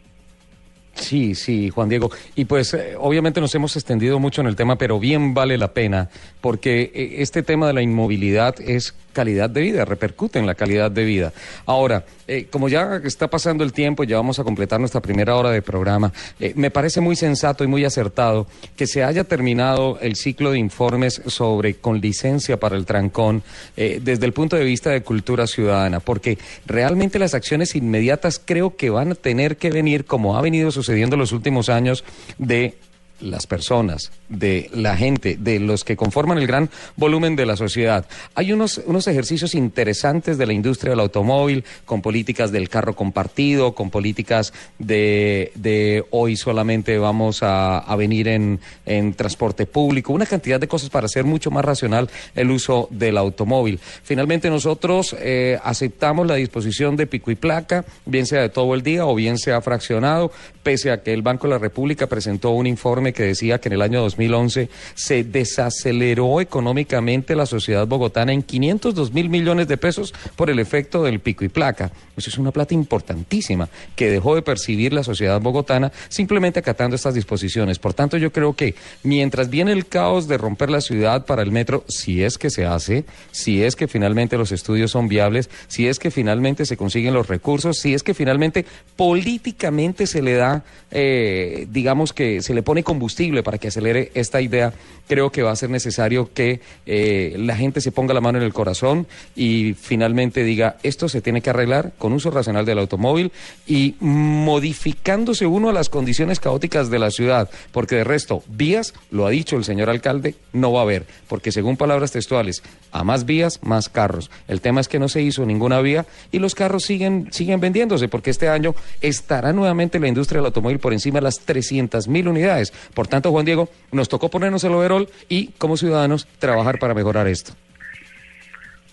Sí, sí, Juan Diego. Y pues eh, obviamente nos hemos extendido mucho en el tema, pero bien vale la pena, porque eh, este tema de la inmovilidad es calidad de vida, repercute en la calidad de vida. Ahora, eh, como ya está pasando el tiempo, ya vamos a completar nuestra primera hora de programa, me parece muy sensato y muy acertado que se haya terminado el ciclo de informes sobre con licencia para el trancón desde el punto de vista de cultura ciudadana, porque realmente las acciones inmediatas creo que van a tener que venir, como ha venido sucediendo en los últimos años, de las personas, de la gente, de los que conforman el gran volumen de la sociedad. Hay unos, unos ejercicios interesantes de la industria del automóvil, con políticas del carro compartido, con políticas de, de hoy solamente vamos a, a venir en, en transporte público, una cantidad de cosas para hacer mucho más racional el uso del automóvil. Finalmente nosotros eh, aceptamos la disposición de pico y placa, bien sea de todo el día o bien sea fraccionado, pese a que el Banco de la República presentó un informe que decía que en el año 2011 se desaceleró económicamente la sociedad bogotana en 502 mil millones de pesos por el efecto del pico y placa. Eso es una plata importantísima que dejó de percibir la sociedad bogotana simplemente acatando estas disposiciones. Por tanto, yo creo que mientras viene el caos de romper la ciudad para el metro, si es que se hace, si es que finalmente los estudios son viables, si es que finalmente se consiguen los recursos, si es que finalmente políticamente se le da, eh, digamos que se le pone combustible para que acelere esta idea, creo que va a ser necesario que eh, la gente se ponga la mano en el corazón y finalmente diga, esto se tiene que arreglar con uso racional del automóvil y modificándose uno a las condiciones caóticas de la ciudad, porque de resto, vías, lo ha dicho el señor alcalde, no va a haber, porque según palabras textuales, a más vías, más carros. El tema es que no se hizo ninguna vía y los carros siguen, siguen vendiéndose, porque este año estará nuevamente la industria del automóvil por encima de las 300 mil unidades. Por tanto, Juan Diego, nos tocó ponernos el overol y, como ciudadanos, trabajar para mejorar esto.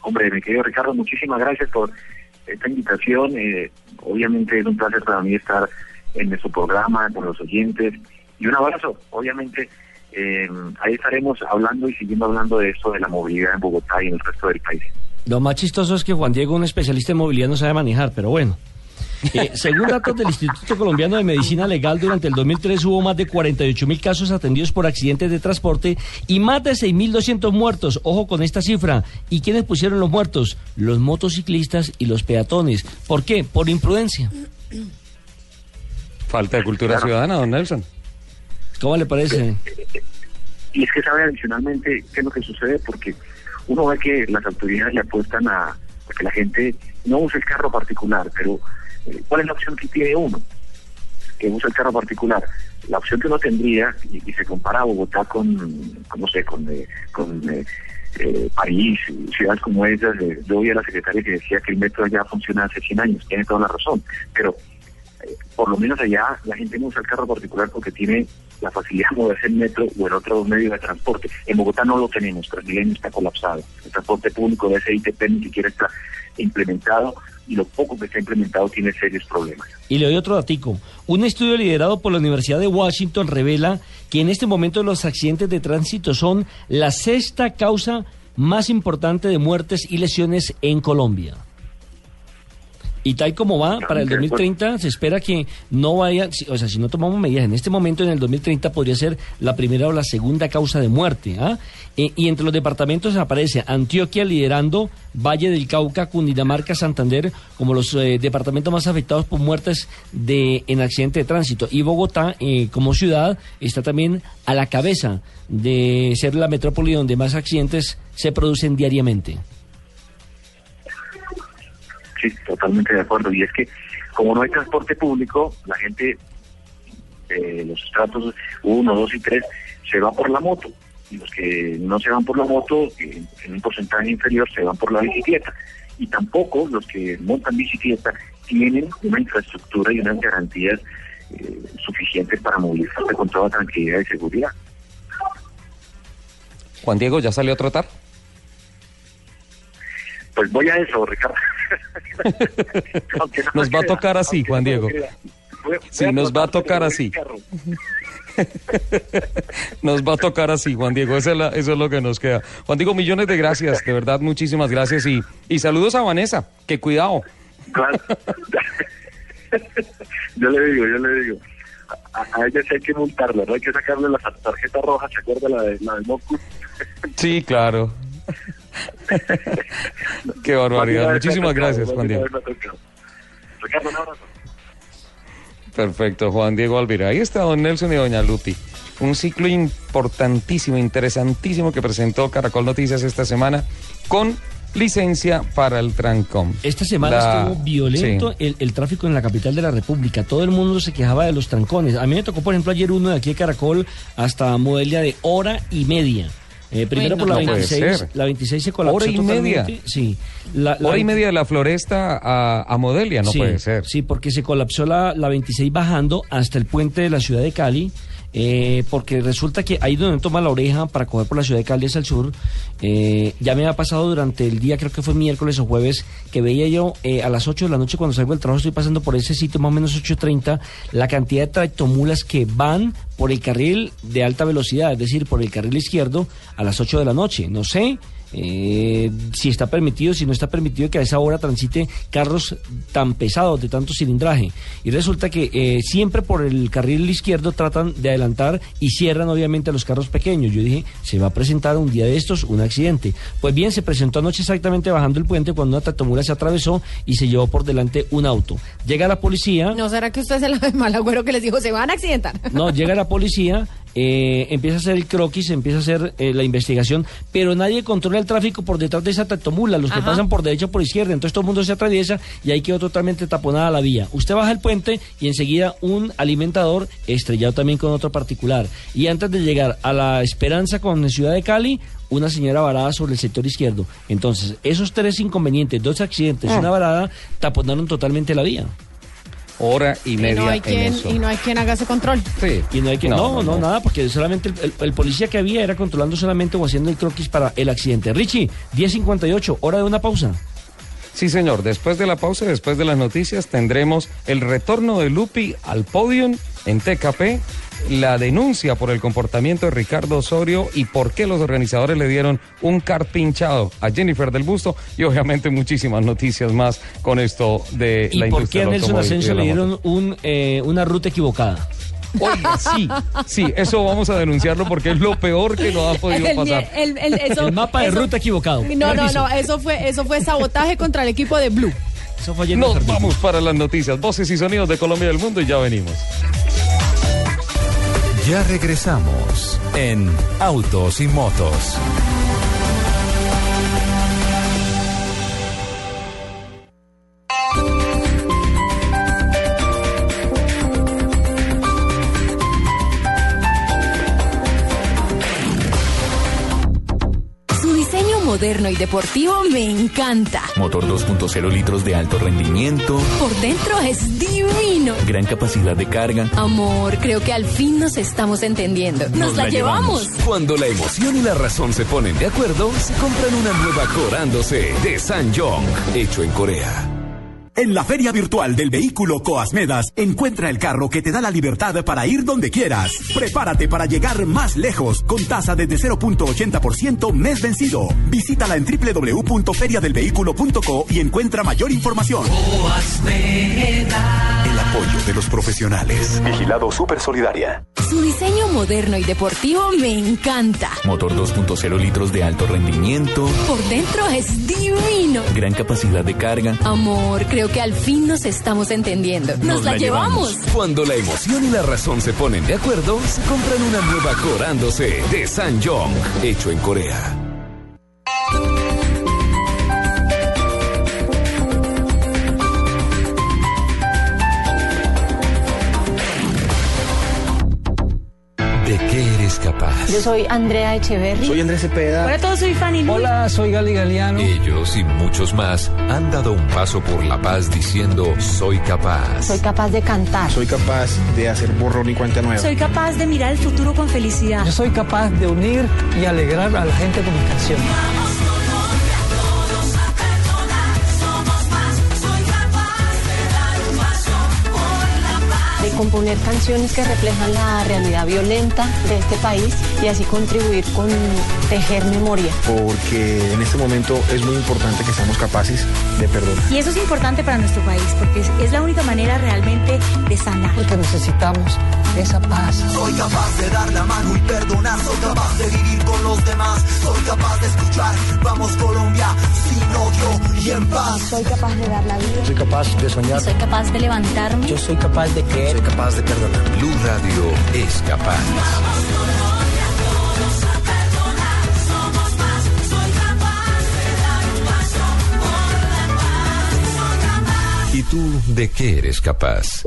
Hombre, mi querido Ricardo, muchísimas gracias por esta invitación. Eh, obviamente es un placer para mí estar en nuestro programa con los oyentes. Y un abrazo, obviamente. eh, ahí estaremos hablando y siguiendo hablando de esto de la movilidad en Bogotá y en el resto del país. Lo más chistoso es que Juan Diego, un especialista en movilidad, no sabe manejar, pero bueno. Eh, según datos del Instituto Colombiano de Medicina Legal, durante el 2003 hubo más de 48 mil casos atendidos por accidentes de transporte y más de 6.200 muertos. Ojo con esta cifra. ¿Y quiénes pusieron los muertos? Los motociclistas y los peatones. ¿Por qué? Por imprudencia. Falta de cultura ciudadana, don Nelson. ¿Cómo le parece? Y es que sabe adicionalmente qué es lo que sucede, porque uno ve que las autoridades le apuestan a, a que la gente no use el carro particular, pero eh, ¿cuál es la opción que tiene uno? Que usa el carro particular. La opción que uno tendría, y, se compara Bogotá con, no sé, con, eh, con eh, eh, París, ciudades como esas, eh, yo oí a la secretaria que decía que el metro allá funciona hace 100 años, tiene toda la razón, pero eh, por lo menos allá la gente no usa el carro particular porque tiene la facilidad de moverse en metro o en otro medio de transporte. En Bogotá no lo tenemos, Transmilenio está colapsado. El transporte público de SITP ni siquiera está implementado y lo poco que está implementado tiene serios problemas. Y le doy otro datico. Un estudio liderado por la Universidad de Washington revela que en este momento los accidentes de tránsito son la sexta causa más importante de muertes y lesiones en Colombia. Y tal como va, para el 2030 se espera que no vaya, o sea, si no tomamos medidas en este momento, en el 2030 podría ser la primera o la segunda causa de muerte. ¿ah? Eh, y entre los departamentos aparece Antioquia liderando, Valle del Cauca, Cundinamarca, Santander, como los eh, departamentos más afectados por muertes de, en accidente de tránsito. Y Bogotá, eh, como ciudad, está también a la cabeza de ser la metrópoli donde más accidentes se producen diariamente. Sí, totalmente de acuerdo. Y es que como no hay transporte público, la gente, eh, los estratos 1, 2 y 3, se va por la moto. Y los que no se van por la moto, en un porcentaje inferior, se van por la bicicleta. Y tampoco los que montan bicicleta tienen una infraestructura y unas garantías eh, suficientes para movilizarse con toda tranquilidad y seguridad. Juan Diego, ¿ya salió a trotar? Pues voy a eso, Ricardo. No Nos va a tocar así, Juan Diego. Voy Sí, voy nos va a tocar de así. Nos va a tocar así, Juan Diego. Eso es, la- eso es lo que nos queda. Juan Diego, millones de gracias. De verdad, muchísimas gracias. Y, y saludos a Vanessa. Que cuidado. Claro. yo le digo, yo le digo. A, a ella sí hay que multarla, ¿no? Hay que sacarle la tarjeta roja, ¿se acuerda la de la del Mocu? Sí, claro. Qué barbaridad. Muchísimas gracias, Juan Diego. Ricardo, un abrazo. Perfecto, Juan Diego Alvira. Ahí está don Nelson y doña Luti. Un ciclo importantísimo, interesantísimo que presentó Caracol Noticias esta semana con licencia para el Trancom. Esta semana La- estuvo violento Sí. el, el tráfico en la capital de la República. Todo el mundo se quejaba de los trancones. A mí me tocó, por ejemplo, ayer uno de aquí de Caracol hasta Modelia de hora y media. Eh, primero por la no puede 26, ser. la 26 se colapsó Hora y media. Sí. La, la Hora y 20 media de la floresta a, a Modelia, no sí, puede ser. Sí, porque se colapsó la, la 26 bajando hasta el puente de la ciudad de Cali. Eh, porque resulta que ahí donde toma la oreja para coger por la ciudad de Cali hacia el sur, eh, ya me ha pasado durante el día, creo que fue miércoles o jueves, que veía yo eh, a las 8 de la noche cuando salgo del trabajo, estoy pasando por ese sitio más o menos 8.30, la cantidad de tractomulas que van por el carril de alta velocidad, es decir, por el carril izquierdo a las 8 de la noche. No sé, eh, si está permitido, si no está permitido que a esa hora transite carros tan pesados, de tanto cilindraje. Y resulta que eh, siempre por el carril izquierdo tratan de adelantar y cierran obviamente a los carros pequeños. Yo dije, se va a presentar un día de estos un accidente. Pues bien, se presentó anoche exactamente bajando el puente cuando una tractomula se atravesó y se llevó por delante un auto. Llega la policía. ¿No será que usted es el mal agüero que les dijo se van a accidentar? No, llega la policía, eh, empieza a hacer el croquis, empieza a hacer eh, la investigación, pero nadie controla el tráfico por detrás de esa tractomula, los que pasan por derecha o por izquierda, entonces todo el mundo se atraviesa y ahí quedó totalmente taponada la vía. Usted baja el puente y enseguida un alimentador estrellado también con otro particular. Y antes de llegar a la Esperanza con Ciudad de Cali, una señora varada sobre el sector izquierdo. Entonces, esos tres inconvenientes, dos accidentes y Ah. una varada, taponaron totalmente la vía. Hora y Y media no hay en quien, eso. y no hay quien haga ese control. Sí. Y no hay que. No, No, no, no, no. nada, porque solamente el, el- el policía que había era controlando solamente o haciendo el croquis para el accidente. Richie, 10.58, hora de una pausa. Sí, señor. Después de la pausa, después de las noticias, tendremos el retorno de Lupi al podium en TKP, la denuncia por el comportamiento de Ricardo Osorio y por qué los organizadores le dieron un cart pinchado a Jennifer del Busto y obviamente muchísimas noticias más con esto de ¿Y la por qué industria a Nelson Asensio le dieron un, eh, una ruta equivocada? Oiga, sí, sí, eso vamos a denunciarlo porque es lo peor que nos ha podido El- pasar. el- el- eso- El mapa de eso- ruta equivocado. No, no, no, eso fue, eso fue sabotaje contra el equipo de Blue. Eso fue Nos vamos para las noticias, voces y sonidos de Colombia y del mundo y ya venimos. Ya regresamos en Autos y Motos. Moderno y deportivo me encanta. Motor 2.0 litros de alto rendimiento, Por dentro es divino. gran capacidad de carga. Amor, creo que al fin nos estamos entendiendo. Nos, la, llevamos. Cuando la emoción y la razón se ponen de acuerdo, se compran una nueva Corando C de San Yong, hecho en Corea. En la feria virtual del vehículo Coasmedas, encuentra el carro que te da la libertad para ir donde quieras. Prepárate para llegar más lejos con tasa desde 0.80% mes vencido. Visítala en www.feriadelvehículo.co y encuentra mayor información. El apoyo de los profesionales. Vigilado Super Solidaria. Su diseño moderno y deportivo me encanta. Motor 2.0 litros de alto rendimiento. Por dentro es divino. Gran capacidad de carga. Amor, creo que al fin nos estamos entendiendo. Nos, la, llevamos. Cuando la emoción y la razón se ponen de acuerdo, se compran una nueva Corándose de Sanjong, hecho en Corea. Eres capaz? Yo soy Andrea Echeverry. Soy Andrés Cepeda. Hola a todos, soy Fanny. Hola, soy Gali Galeano. Ellos y muchos más han dado un paso por la paz diciendo soy capaz. Soy capaz de cantar. Soy capaz de hacer borrón y cuenta nueva. Soy capaz de mirar el futuro con felicidad. Yo soy capaz de unir y alegrar a la gente con mis canciones. De componer canciones que reflejan la realidad violenta de este país y así contribuir con tejer memoria. Porque en este momento es muy importante que seamos capaces de perdonar. Y eso es importante para nuestro país, porque es, es la única manera realmente de sanar. Porque necesitamos esa paz. Soy capaz de dar la mano y perdonar, soy capaz de vivir con los demás, soy capaz de escuchar, vamos Colombia, sin odio y en paz. Soy capaz de dar la vida. Soy capaz de soñar. Soy capaz de levantarme. Yo soy capaz de creer. Capaz de perdonar. Blue Radio es capaz. ¿Y tú de qué eres capaz?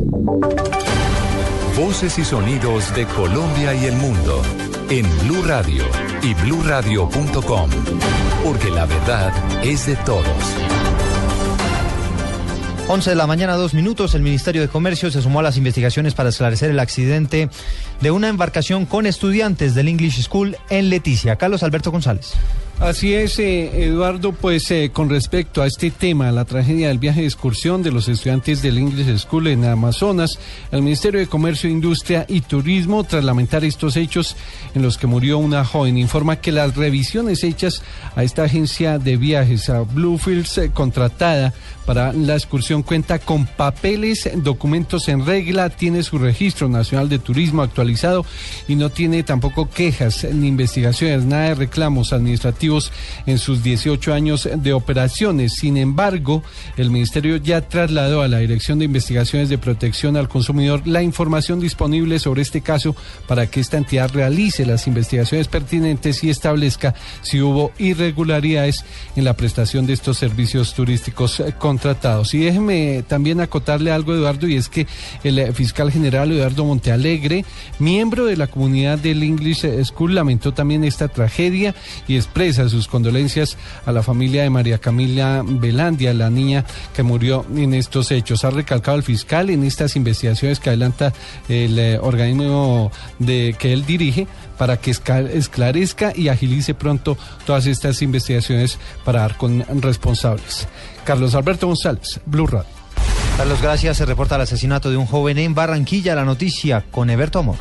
Voces y sonidos de Colombia y el mundo en Blue Radio y bluradio.com, porque la verdad es de todos. 11 de la mañana, dos minutos. El Ministerio de Comercio se sumó a las investigaciones para esclarecer el accidente de una embarcación con estudiantes del English School en Leticia. Carlos Alberto González. Así es, eh, Eduardo, pues eh, con respecto a este tema, la tragedia del viaje de excursión de los estudiantes del English School en Amazonas, el Ministerio de Comercio, Industria y Turismo, tras lamentar estos hechos en los que murió una joven, informa que las revisiones hechas a esta agencia de viajes, a Bluefields, eh, contratada para la excursión, cuenta con papeles, documentos en regla, tiene su registro nacional de turismo actualizado y no tiene tampoco quejas ni investigaciones, nada de reclamos administrativos en sus 18 años de operaciones. Sin embargo, el Ministerio ya trasladó a la Dirección de Investigaciones de Protección al Consumidor la información disponible sobre este caso para que esta entidad realice las investigaciones pertinentes y establezca si hubo irregularidades en la prestación de estos servicios turísticos eh, contratados. Y déjeme también acotarle algo, Eduardo, y es que el eh, fiscal general Eduardo Montealegre, miembro de la comunidad del English School, lamentó también esta tragedia y expresa sus condolencias a la familia de María Camila Velandia, la niña que murió en estos hechos. Ha recalcado el fiscal en estas investigaciones que adelanta el eh, organismo de que él dirige para que esclarezca y agilice pronto todas estas investigaciones para dar con responsables. Carlos Alberto González, Blue Radio. Carlos, gracias. Se reporta el asesinato de un joven en Barranquilla. La noticia con Eberto Amor.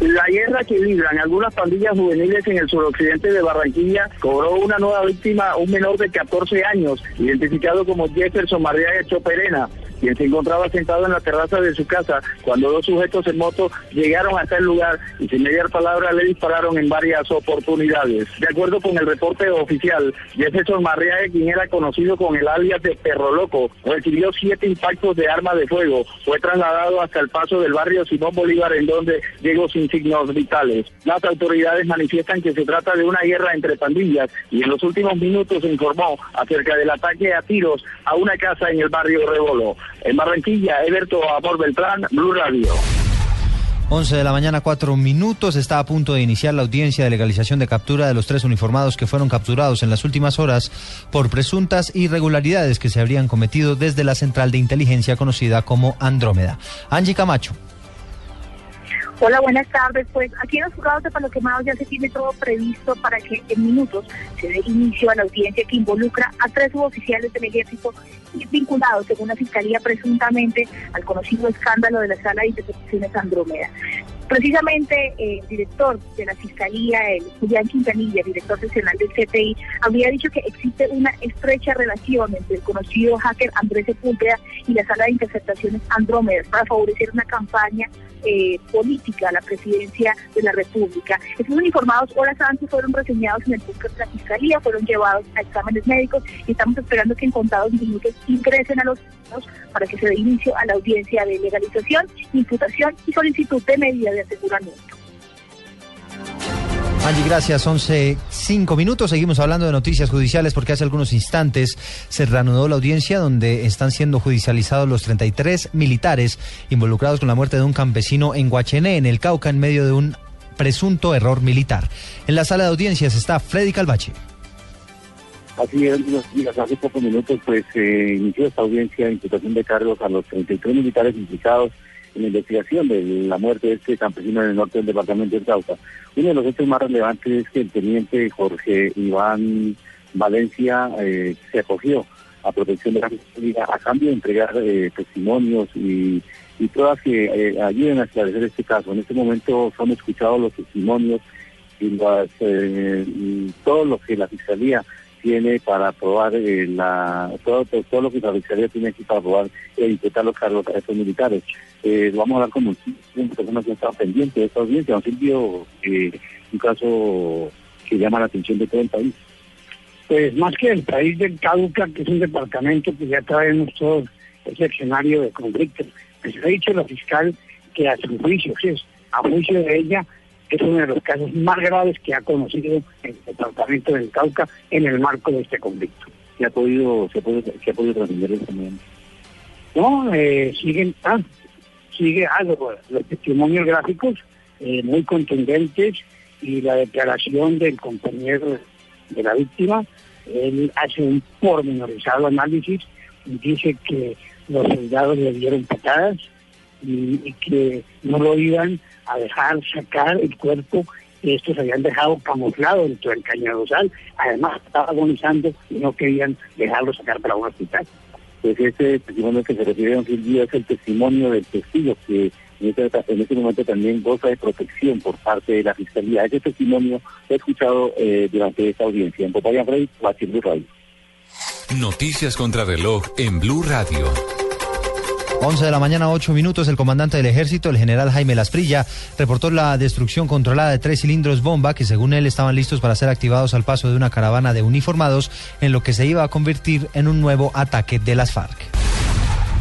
La guerra que libran algunas pandillas juveniles en el suroccidente de Barranquilla cobró una nueva víctima, un menor de 14 años, identificado como Jefferson Mariaga Choperena, quien se encontraba sentado en la terraza de su casa cuando dos sujetos en moto llegaron hasta el lugar y sin mediar palabra le dispararon en varias oportunidades. De acuerdo con el reporte oficial, Jefferson Mariaga, quien era conocido con el alias de Perro Loco, recibió siete impactos de arma de fuego. Fue trasladado hasta el paso del barrio Simón Bolívar, en donde llegó sin signos vitales. Las autoridades manifiestan que se trata de una guerra entre pandillas y en los últimos minutos se informó acerca del ataque a tiros a una casa en el barrio Rebolo. En Barranquilla, Eberto Amor Beltrán, Blue Radio. 11 de la mañana, cuatro minutos. Está a punto de iniciar la audiencia de legalización de captura de los tres uniformados que fueron capturados en las últimas horas por presuntas irregularidades que se habrían cometido desde la central de inteligencia conocida como Andrómeda. Angie Camacho. Hola, buenas tardes. Pues aquí en los juzgados de Palo Quemado ya se tiene todo previsto para que en minutos se dé inicio a la audiencia que involucra a tres suboficiales del ejército vinculados, según la Fiscalía, presuntamente al conocido escándalo de la Sala de Intercepciones Andrómeda. Precisamente el director de la Fiscalía, el Julián Quintanilla, director nacional del CTI, habría dicho que existe una estrecha relación entre el conocido hacker Andrés Sepúlveda y la Sala de Interceptaciones Andrómeda para favorecer una campaña eh, política a la presidencia de la República. Estos informados horas antes fueron reseñados en el búnker de la Fiscalía, fueron llevados a exámenes médicos y estamos esperando que en contados minutos ingresen a los para que se dé inicio a la audiencia de legalización, imputación y solicitud de medida de aseguramiento. Angie, gracias. 11, 5 minutos. Seguimos hablando de noticias judiciales porque hace algunos instantes se reanudó la audiencia donde están siendo judicializados los 33 militares involucrados con la muerte de un campesino en Guachené, en el Cauca, en medio de un presunto error militar. En la sala de audiencias está Freddy Calvache. Así es, hace pocos minutos pues se inició esta audiencia de imputación de cargos a los 33 militares implicados en la investigación de la muerte de este campesino en el norte del departamento de Cauca. Uno de los hechos más relevantes es que el teniente Jorge Iván Valencia eh, se acogió a protección de la fiscalía a cambio de entregar eh, testimonios y, y pruebas que eh, ayuden a esclarecer este caso. En este momento son escuchados los testimonios y las, todo lo que la fiscalía tiene para probar la todo, todo, lo que la fiscalía tiene aquí para probar e imputar los cargos a estos militares. Eh, vamos a hablar con muchísimas personas que han estado pendientes de esta audiencia. Un sitio, eh, un caso que llama la atención de todo el país. Pues más que el país del Cauca, que es un departamento que ya traemos todo ese escenario de conflicto. Pues ha dicho la fiscal que a su juicio, es, a juicio de ella, es uno de los casos más graves que ha conocido el departamento del Cauca en el marco de este conflicto. ¿Se ha podido, se ha podido, se ha podido trascender el No, eh, siguen, ah, sigue algo, los testimonios gráficos eh, muy contundentes y la declaración del compañero de la víctima, él hace un pormenorizado análisis y dice que los soldados le dieron patadas y, que no lo iban a dejar sacar el cuerpo que estos habían dejado camuflado dentro del cañadosal. Además, estaba agonizando y no querían dejarlo sacar para un hospital pues ese testimonio que se refiere a un día es el testimonio del testigo que en este, en este, momento también goza de protección por parte de la Fiscalía. Ese testimonio he escuchado eh, durante esta audiencia en Popaya Frey, Blue Radio. Noticias contra reloj en Blue Radio. 11 de la mañana, 8 minutos, el comandante del ejército, el general Jaime Lasprilla, reportó la destrucción controlada de tres cilindros bomba que según él estaban listos para ser activados al paso de una caravana de uniformados en lo que se iba a convertir en un nuevo ataque de las FARC.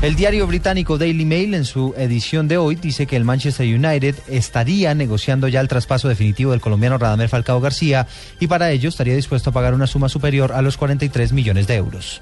El diario británico Daily Mail en su edición de hoy dice que el Manchester United estaría negociando ya el traspaso definitivo del colombiano Radamel Falcao García y para ello estaría dispuesto a pagar una suma superior a los 43 millones de euros.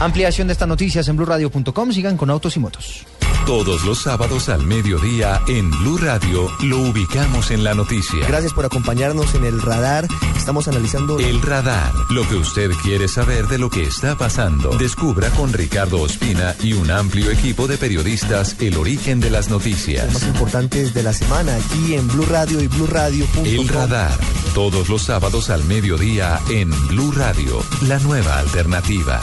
Ampliación de estas noticias en blurradio.com. Sigan con autos y motos. Todos los sábados al mediodía en Blue Radio lo ubicamos en la noticia. Gracias por acompañarnos en el radar. Estamos analizando el radar, lo que usted quiere saber de lo que está pasando. Descubra con Ricardo Ospina y un amplio equipo de periodistas el origen de las noticias. Los más importantes de la semana aquí en Blue Radio y Blue Radio. El radar, todos los sábados al mediodía en Blue Radio, la nueva alternativa.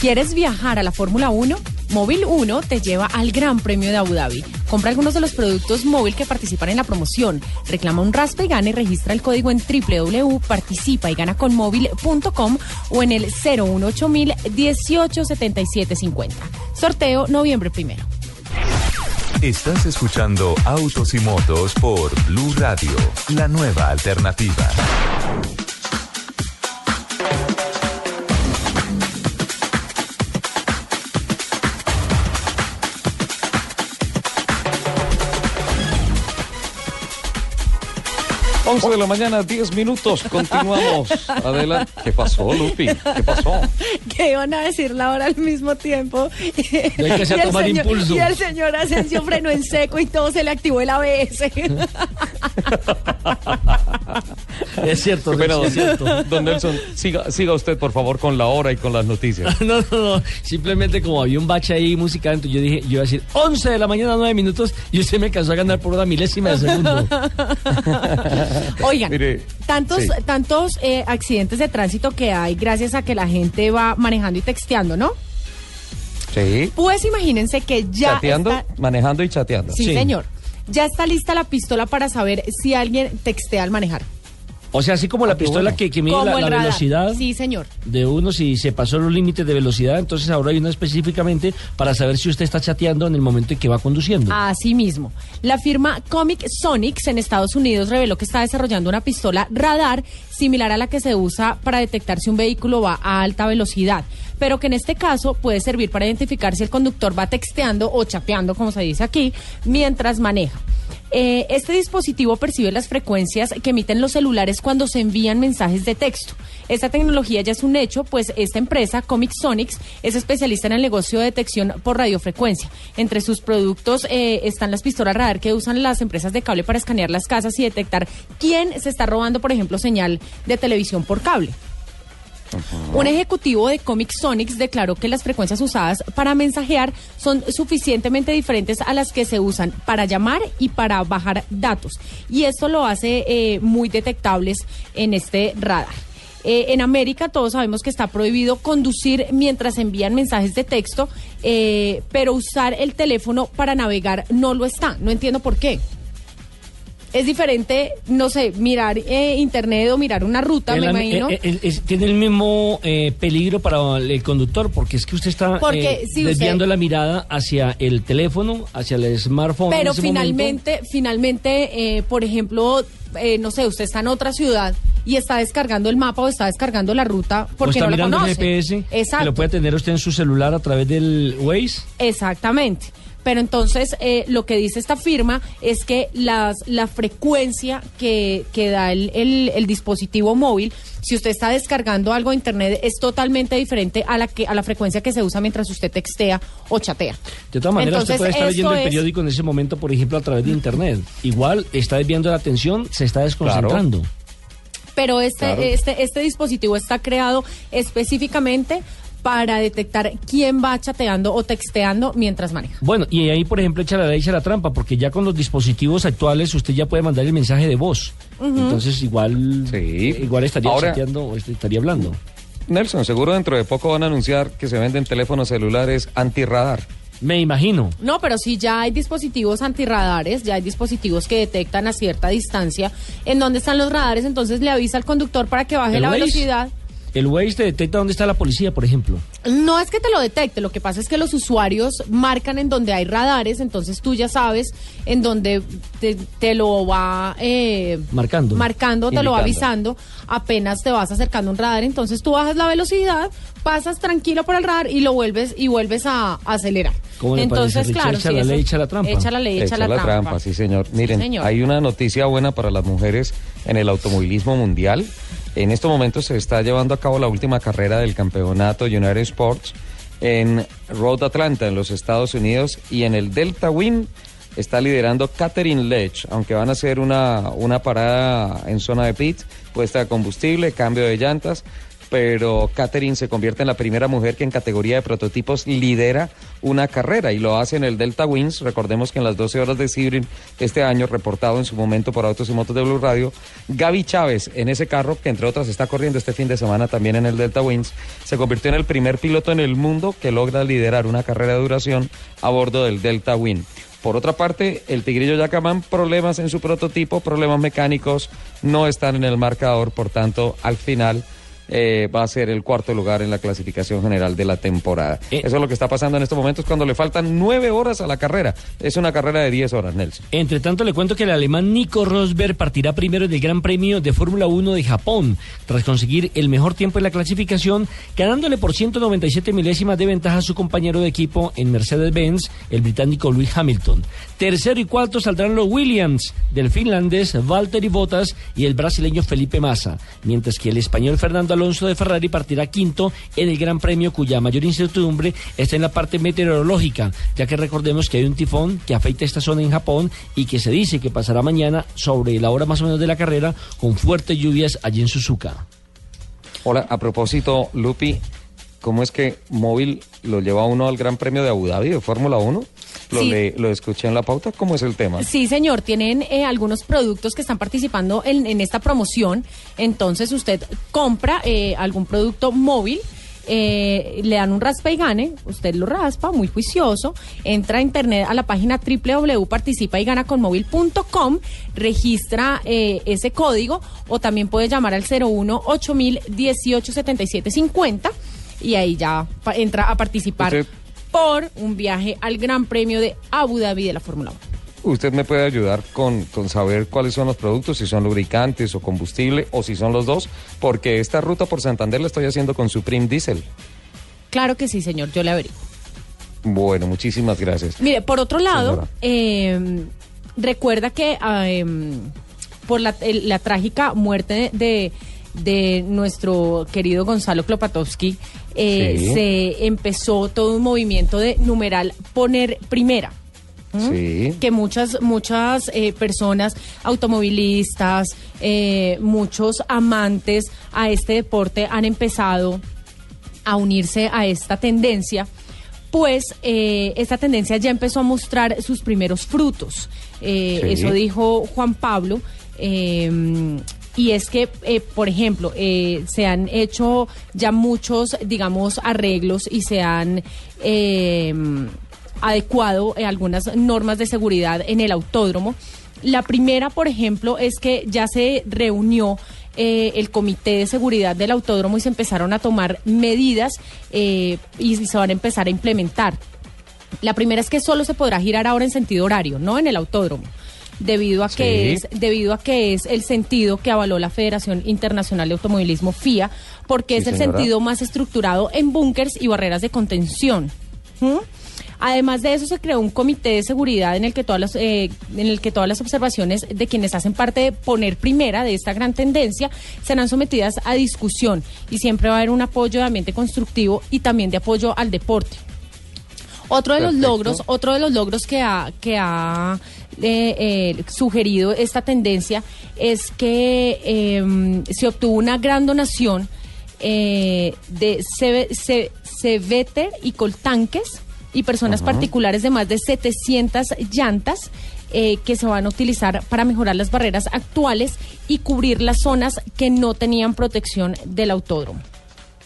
¿Quieres viajar a la Fórmula 1? Móvil 1 te lleva al Gran Premio de Abu Dhabi. Compra algunos de los productos móvil que participan en la promoción. Reclama un raspa y gana y registra el código en www.participa y gana con móvil.com o en el 018 187750. Sorteo noviembre primero. Estás escuchando Autos y Motos por Blue Radio, la nueva alternativa. 11 de la mañana, 10 minutos. Continuamos. Adelante. ¿Qué pasó, Lupi? ¿Qué pasó? Que iban a decir la hora al mismo tiempo. Y, hay que y, tomar señor, impulso. y el señor Asensio frenó en seco y todo se le activó el ABS. Es cierto, Qué pena, Nelson, es cierto. Don Nelson, siga, siga usted, por favor, con la hora y con las noticias. No, no, no. Simplemente como había un bache ahí musical, entonces yo dije, yo iba a decir 11 de la mañana, 9 minutos, y usted me alcanzó a ganar por una milésima de segundo. Oigan, Mire, tantos, sí. tantos eh, accidentes de tránsito que hay gracias a que la gente va manejando y texteando, ¿no? Sí. Pues imagínense que ya chateando, está- manejando y chateando. Sí, señor. Ya está lista la pistola para saber si alguien textea al manejar. O sea, así como la qué pistola bueno. que, que mide la, velocidad Sí, señor. de uno si se pasó los límites de velocidad, entonces ahora hay una específicamente para saber si usted está chateando en el momento en que va conduciendo. Así mismo. La firma Comic Sonics en Estados Unidos reveló que está desarrollando una pistola radar similar a la que se usa para detectar si un vehículo va a alta velocidad, pero que en este caso puede servir para identificar si el conductor va texteando o chapeando, como se dice aquí, mientras maneja. Eh, este dispositivo percibe las frecuencias que emiten los celulares cuando se envían mensajes de texto. Esta tecnología ya es un hecho, pues esta empresa, Comic Sonics, es especialista en el negocio de detección por radiofrecuencia. Entre sus productos eh, están las pistolas radar que usan las empresas de cable para escanear las casas y detectar quién se está robando, por ejemplo, señal de televisión por cable. Un ejecutivo de Comic Sonics declaró que las frecuencias usadas para mensajear son suficientemente diferentes a las que se usan para llamar y para bajar datos. Y esto lo hace eh, muy detectables en este radar. Eh, en América todos sabemos que está prohibido conducir mientras envían mensajes de texto, eh, pero usar el teléfono para navegar no lo está. No entiendo por qué. Es diferente, no sé, mirar eh, internet o mirar una ruta, El me imagino. eh, eh, es- tiene el mismo eh, peligro para el conductor porque es que usted está Porque eh, si usted- desviando la mirada hacia el teléfono, hacia el smartphone. Pero ese momento. finalmente, finalmente, eh, por ejemplo, eh, no sé, usted está en otra ciudad y está descargando el mapa o está descargando la ruta o porque está no la mirando conoce. el GPS, que Exacto. lo puede tener usted en su celular a través del Waze. Exactamente. Pero entonces eh, lo que dice esta firma es que las, la frecuencia que, que da el, el- el dispositivo móvil, si usted está descargando algo de internet, es totalmente diferente a la que a la frecuencia que se usa mientras usted textea o chatea. De todas maneras, usted puede estar leyendo el es- periódico en ese momento, por ejemplo, a través de Internet. Igual está desviando la atención, se está desconcentrando. Pero este, Claro. este, este dispositivo está creado específicamente para detectar quién va chateando o texteando mientras maneja. Bueno, y ahí, por ejemplo, echa la ley, echa la trampa, porque ya con los dispositivos actuales usted ya puede mandar el mensaje de voz. Entonces, igual, igual estaría Ahora- chateando o estaría hablando. Nelson, seguro dentro de poco van a anunciar que se venden teléfonos celulares antirradar. Me imagino. No, pero sí ya hay dispositivos antirradares, ya hay dispositivos que detectan a cierta distancia en dónde están los radares, entonces le avisa al conductor para que baje ¿El la velocidad. El Waze te detecta dónde está la policía, por ejemplo. No es que te lo detecte, lo que pasa es que los usuarios marcan en donde hay radares, entonces tú ya sabes en donde te, te lo va eh, Marcando. marcando, te lo va avisando, apenas te vas acercando a un radar, entonces tú bajas la velocidad, pasas tranquilo por el radar y lo vuelves y vuelves a, a acelerar. ¿Cómo le entonces, parece, claro, Echa sí, la eso- ley, echa la trampa. Echa la ley, echa, la, trampa. sí, señor. Miren, señor. hay una noticia buena para las mujeres en el automovilismo mundial. En estos momentos se está llevando a cabo la última carrera del campeonato United Sports en Road Atlanta, en los Estados Unidos, y en el Delta Win está liderando Catherine Lech, aunque van a hacer una, una parada en zona de pit, puesta de combustible, cambio de llantas, pero Catherine se convierte en la primera mujer que en categoría de prototipos lidera una carrera y lo hace en el Delta Wings. Recordemos que en las 12 horas de Sebring este año, reportado en su momento por Autos y Motos de Blue Radio, Gaby Chávez en ese carro, que entre otras está corriendo este fin de semana también en el Delta Wings, se convirtió en el primer piloto en el mundo que logra liderar una carrera de duración a bordo del Delta Wing. Por otra parte, el Tigrillo Yacamán, problemas en su prototipo, problemas mecánicos, no están en el marcador, por tanto, al final eh, va a ser el cuarto lugar en la clasificación general de la temporada. Eh. Eso es lo que está pasando en estos momentos cuando le faltan nueve horas a la carrera. Es una carrera de diez horas, Nelson. Entre tanto, le cuento que el alemán Nico Rosberg partirá primero en el Gran Premio de Fórmula 1 de Japón, tras conseguir el mejor tiempo en la clasificación, ganándole por 197 milésimas de ventaja a su compañero de equipo en Mercedes-Benz, el británico Lewis Hamilton. Tercero y cuarto saldrán los Williams, del finlandés Valtteri Bottas y el brasileño Felipe Massa, mientras que el español Fernando Alonso de Ferrari partirá quinto en el Gran Premio cuya mayor incertidumbre está en la parte meteorológica, ya que recordemos que hay un tifón que afecta esta zona en Japón y que se dice que pasará mañana sobre la hora más o menos de la carrera con fuertes lluvias allí en Suzuka. Hola, a propósito, Lupi, ¿cómo es que móvil lo lleva uno al Gran Premio de Abu Dhabi de Fórmula 1? Lo, Sí. le- lo escuché en la pauta, ¿cómo es el tema? Sí, señor, tienen eh, algunos productos que están participando en, en esta promoción. Entonces usted compra eh, algún producto móvil. eh, le dan un raspa y gane, usted lo raspa, muy juicioso, entra a internet a la página www.participayganaconmóvil.com, registra eh, ese código o también puede llamar al 01 8000 18 77 50 y ahí ya entra a participar Usted- por un viaje al Gran Premio de Abu Dhabi de la Fórmula 1. Usted me puede ayudar con, con saber cuáles son los productos, si son lubricantes o combustible o si son los dos, porque esta ruta por Santander la estoy haciendo con Supreme Diesel. Claro que sí, señor, yo le averiguo. Bueno, muchísimas gracias. Mire, por otro lado, eh, recuerda que em, por la trágica muerte de, de nuestro querido Gonzalo Klopatowski, eh, Sí. se empezó todo un movimiento de numeral poner primera. ¿m? Sí. que muchas muchas eh, personas automovilistas eh, muchos amantes a este deporte han empezado a unirse a esta tendencia pues eh, esta tendencia ya empezó a mostrar sus primeros frutos Sí. eso dijo Juan Pablo y es que, eh, por ejemplo, eh, se han hecho ya muchos, digamos, arreglos y se han eh, adecuado eh, algunas normas de seguridad en el autódromo. La primera, por ejemplo, es que ya se reunió eh, el comité de seguridad del autódromo y se empezaron a tomar medidas eh, y se van a empezar a implementar. La primera es que solo se podrá girar ahora en sentido horario, no en el autódromo, debido a que Sí. es debido a que es el sentido que avaló la Federación Internacional de Automovilismo FIA, porque Sí, es el señora. sentido más estructurado en búnkers y barreras de contención. ¿Mm? Además de eso se creó un comité de seguridad en el que todas las eh, en el que todas las observaciones de quienes hacen parte de poner primera de esta gran tendencia serán sometidas a discusión y siempre va a haber un apoyo de ambiente constructivo y también de apoyo al deporte. Otro de los logros, otro de los logros que ha, que ha eh, eh, sugerido esta tendencia es que eh, se obtuvo una gran donación eh, de ceve- ce- ceveter y coltanques y personas particulares de más de 700 llantas eh, que se van a utilizar para mejorar las barreras actuales y cubrir las zonas que no tenían protección del autódromo.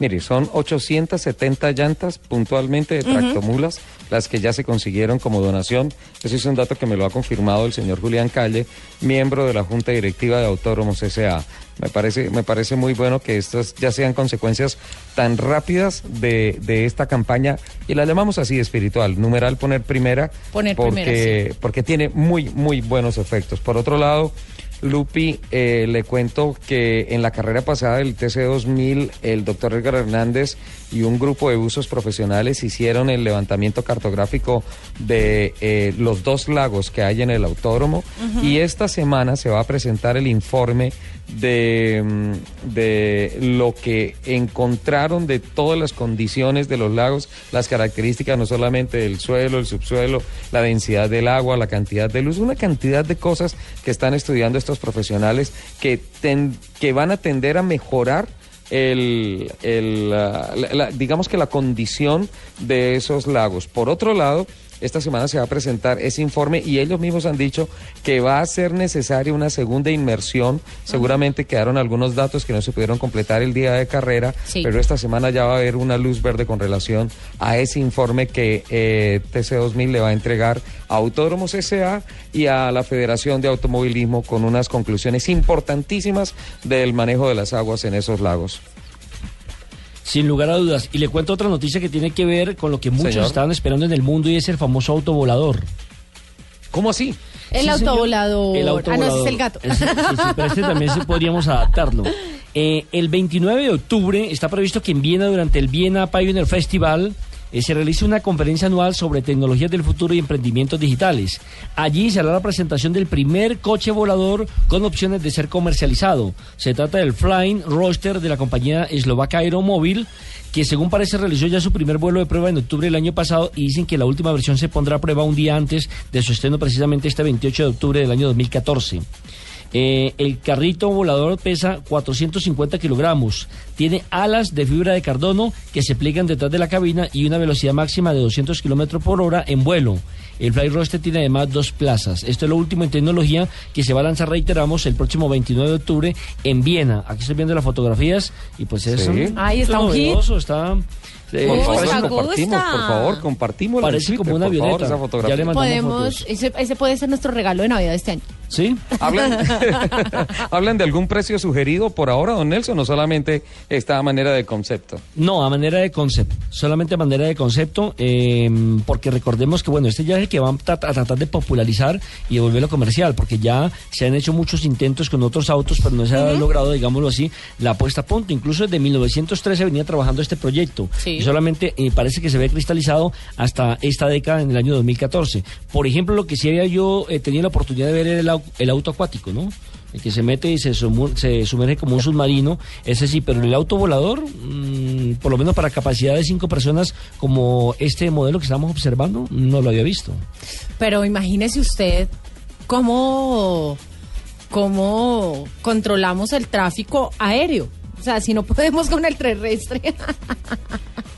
Mire, son 870 llantas puntualmente de tractomulas las que ya se consiguieron como donación. Ese es un dato que me lo ha confirmado el señor Julián Calle, miembro de la Junta Directiva de Autódromos S.A. Me parece, me parece muy bueno que estas ya sean consecuencias tan rápidas de, de esta campaña, y la llamamos así espiritual, numeral poner primera, Poner porque, primera, porque tiene muy, muy buenos efectos. Por otro lado, Lupi, eh, le cuento que en la carrera pasada del TC2000, el doctor Edgar Hernández y un grupo de usos profesionales hicieron el levantamiento cartográfico de eh, los dos lagos que hay en el autódromo. Y esta semana se va a presentar el informe de, mm, de lo que encontraron de todas las condiciones de los lagos, las características no solamente del suelo, el subsuelo, la densidad del agua, la cantidad de luz, una cantidad de cosas que están estudiando estos profesionales que, ten- que van a tender a mejorar el, el, digamos que la condición de esos lagos. Por otro lado, esta semana se va a presentar ese informe y ellos mismos han dicho que va a ser necesaria una segunda inmersión. Seguramente quedaron algunos datos que no se pudieron completar el día de carrera, Sí. pero esta semana ya va a haber una luz verde con relación a ese informe que eh, TC2000 le va a entregar a Autódromos SA y a la Federación de Automovilismo con unas conclusiones importantísimas del manejo de las aguas en esos lagos. Sin lugar a dudas. Y le cuento otra noticia que tiene que ver con lo que muchos Señor. estaban esperando en el mundo y es el famoso autovolador. ¿Cómo así? El Sí, autovolador. El Ah, no, ese es autovolador. el gato. Ese- sí, sí, pero este también sí podríamos adaptarlo. Eh, el 29 de octubre está previsto que en Viena, durante el Viena Pioneer Festival, eh, se realiza una conferencia anual sobre tecnologías del futuro y emprendimientos digitales. Allí se hará la presentación del primer coche volador con opciones de ser comercializado. Se trata del Flying Roadster de la compañía eslovaca Aeromóvil que según parece realizó ya su primer vuelo de prueba en octubre del año pasado y dicen que la última versión se pondrá a prueba un día antes de su estreno precisamente este 28 de octubre del año 2014. Eh, el carrito volador pesa 450 kilogramos, tiene alas de fibra de cardono que se pliegan detrás de la cabina y una velocidad máxima de 200 kilómetros por hora en vuelo. El Fly Roster tiene además dos plazas. Esto es lo último en tecnología que se va a lanzar, reiteramos, el próximo 29 de octubre en Viena. Aquí estoy viendo las fotografías y pues es un- Ahí está un hit. está... eh, Por favor, gusta, compartimos, por favor, compartimos la Parece como una favor, avioneta. esa fotografía. Ya le mandamos Podemos, fotos. ese, ese puede ser nuestro regalo de Navidad este año. ¿Sí? ¿Hablan, ¿Hablan de algún precio sugerido por ahora, don Nelson, o solamente está a manera de concepto? No, a manera de concepto, solamente a manera de concepto, eh, porque recordemos que bueno, este ya es el que van a, tra- a tratar de popularizar y devolverlo comercial, porque ya se han hecho muchos intentos con otros autos, pero no se ha logrado, digámoslo así, la puesta a punto. Incluso desde 1913 venía trabajando este proyecto Sí. y solamente eh, parece que se ve cristalizado hasta esta década en el año 2014. Por ejemplo, lo que sí había yo eh, tenido la oportunidad de ver era el, el auto acuático, ¿no? El que se mete y se, se sumerge como un submarino, ese sí, pero el auto volador, mm, por lo menos para capacidad de cinco personas, como este modelo que estamos observando, no lo había visto. Pero imagínese usted cómo, cómo controlamos el tráfico aéreo. O sea, si no podemos con el terrestre.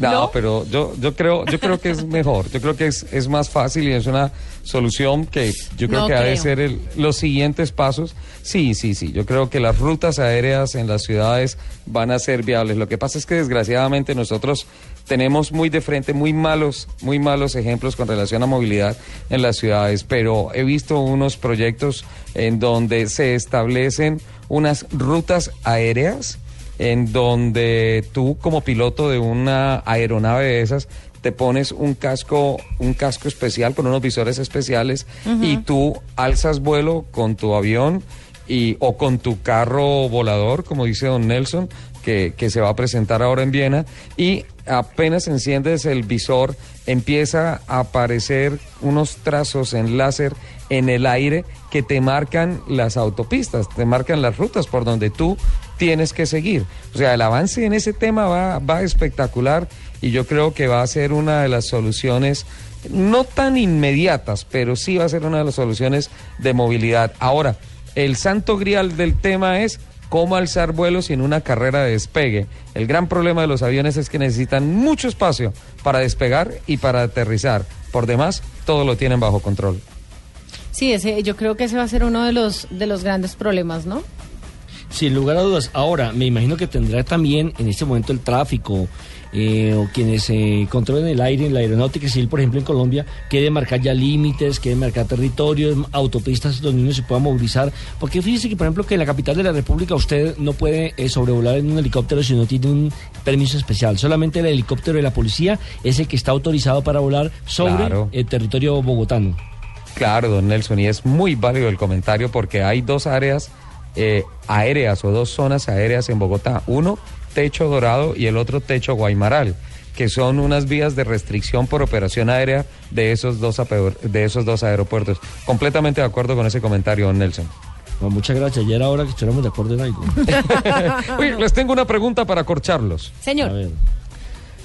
No, ¿No? pero yo, yo creo, yo creo que es mejor, yo creo que es, es más fácil y es una solución que yo creo No que ha de ser el- los siguientes pasos. Sí, sí, sí, yo creo que las rutas aéreas en las ciudades van a ser viables. Lo que pasa es que desgraciadamente nosotros tenemos muy de frente muy malos, muy malos ejemplos con relación a movilidad en las ciudades, pero he visto unos proyectos en donde se establecen unas rutas aéreas en donde tú como piloto de una aeronave de esas te pones un casco, un casco especial con unos visores especiales y tú alzas vuelo con tu avión y, o con tu carro volador, como dice don Nelson, que, que se va a presentar ahora en Viena, y apenas enciendes el visor, empieza a aparecer unos trazos en láser en el aire que te marcan las autopistas, te marcan las rutas por donde tú tienes que seguir. O sea, el avance en ese tema va, va espectacular y yo creo que va a ser una de las soluciones, no tan inmediatas, pero sí va a ser una de las soluciones de movilidad. Ahora, el santo grial del tema es cómo alzar vuelos sin una carrera de despegue. El gran problema de los aviones es que necesitan mucho espacio para despegar y para aterrizar. Por demás, todo lo tienen bajo control. Sí, ese, yo creo que ese va a ser uno de los, de los grandes problemas, ¿no? Sin lugar a dudas. Ahora, me imagino que tendrá también en este momento el tráfico eh, o quienes eh, controlen el aire en la aeronáutica civil, por ejemplo, en Colombia, que debe marcar ya límites, que debe marcar territorios, autopistas donde uno se pueda movilizar. Porque fíjese que, por ejemplo, que en la capital de la República usted no puede eh, sobrevolar en un helicóptero si no tiene un permiso especial. Solamente el helicóptero de la policía es el que está autorizado para volar sobre Claro. el territorio bogotano. Claro, don Nelson, y es muy válido el comentario porque hay dos áreas eh, aéreas o dos zonas aéreas en Bogotá. Uno, Techo Dorado y el otro, Techo Guaymaral, que son unas vías de restricción por operación aérea de esos dos, de esos dos aeropuertos. Completamente de acuerdo con ese comentario, don Nelson. Bueno, muchas gracias. Ya era hora que estuviéramos de acuerdo en algo. Oye, les tengo una pregunta para corcharlos. Señor.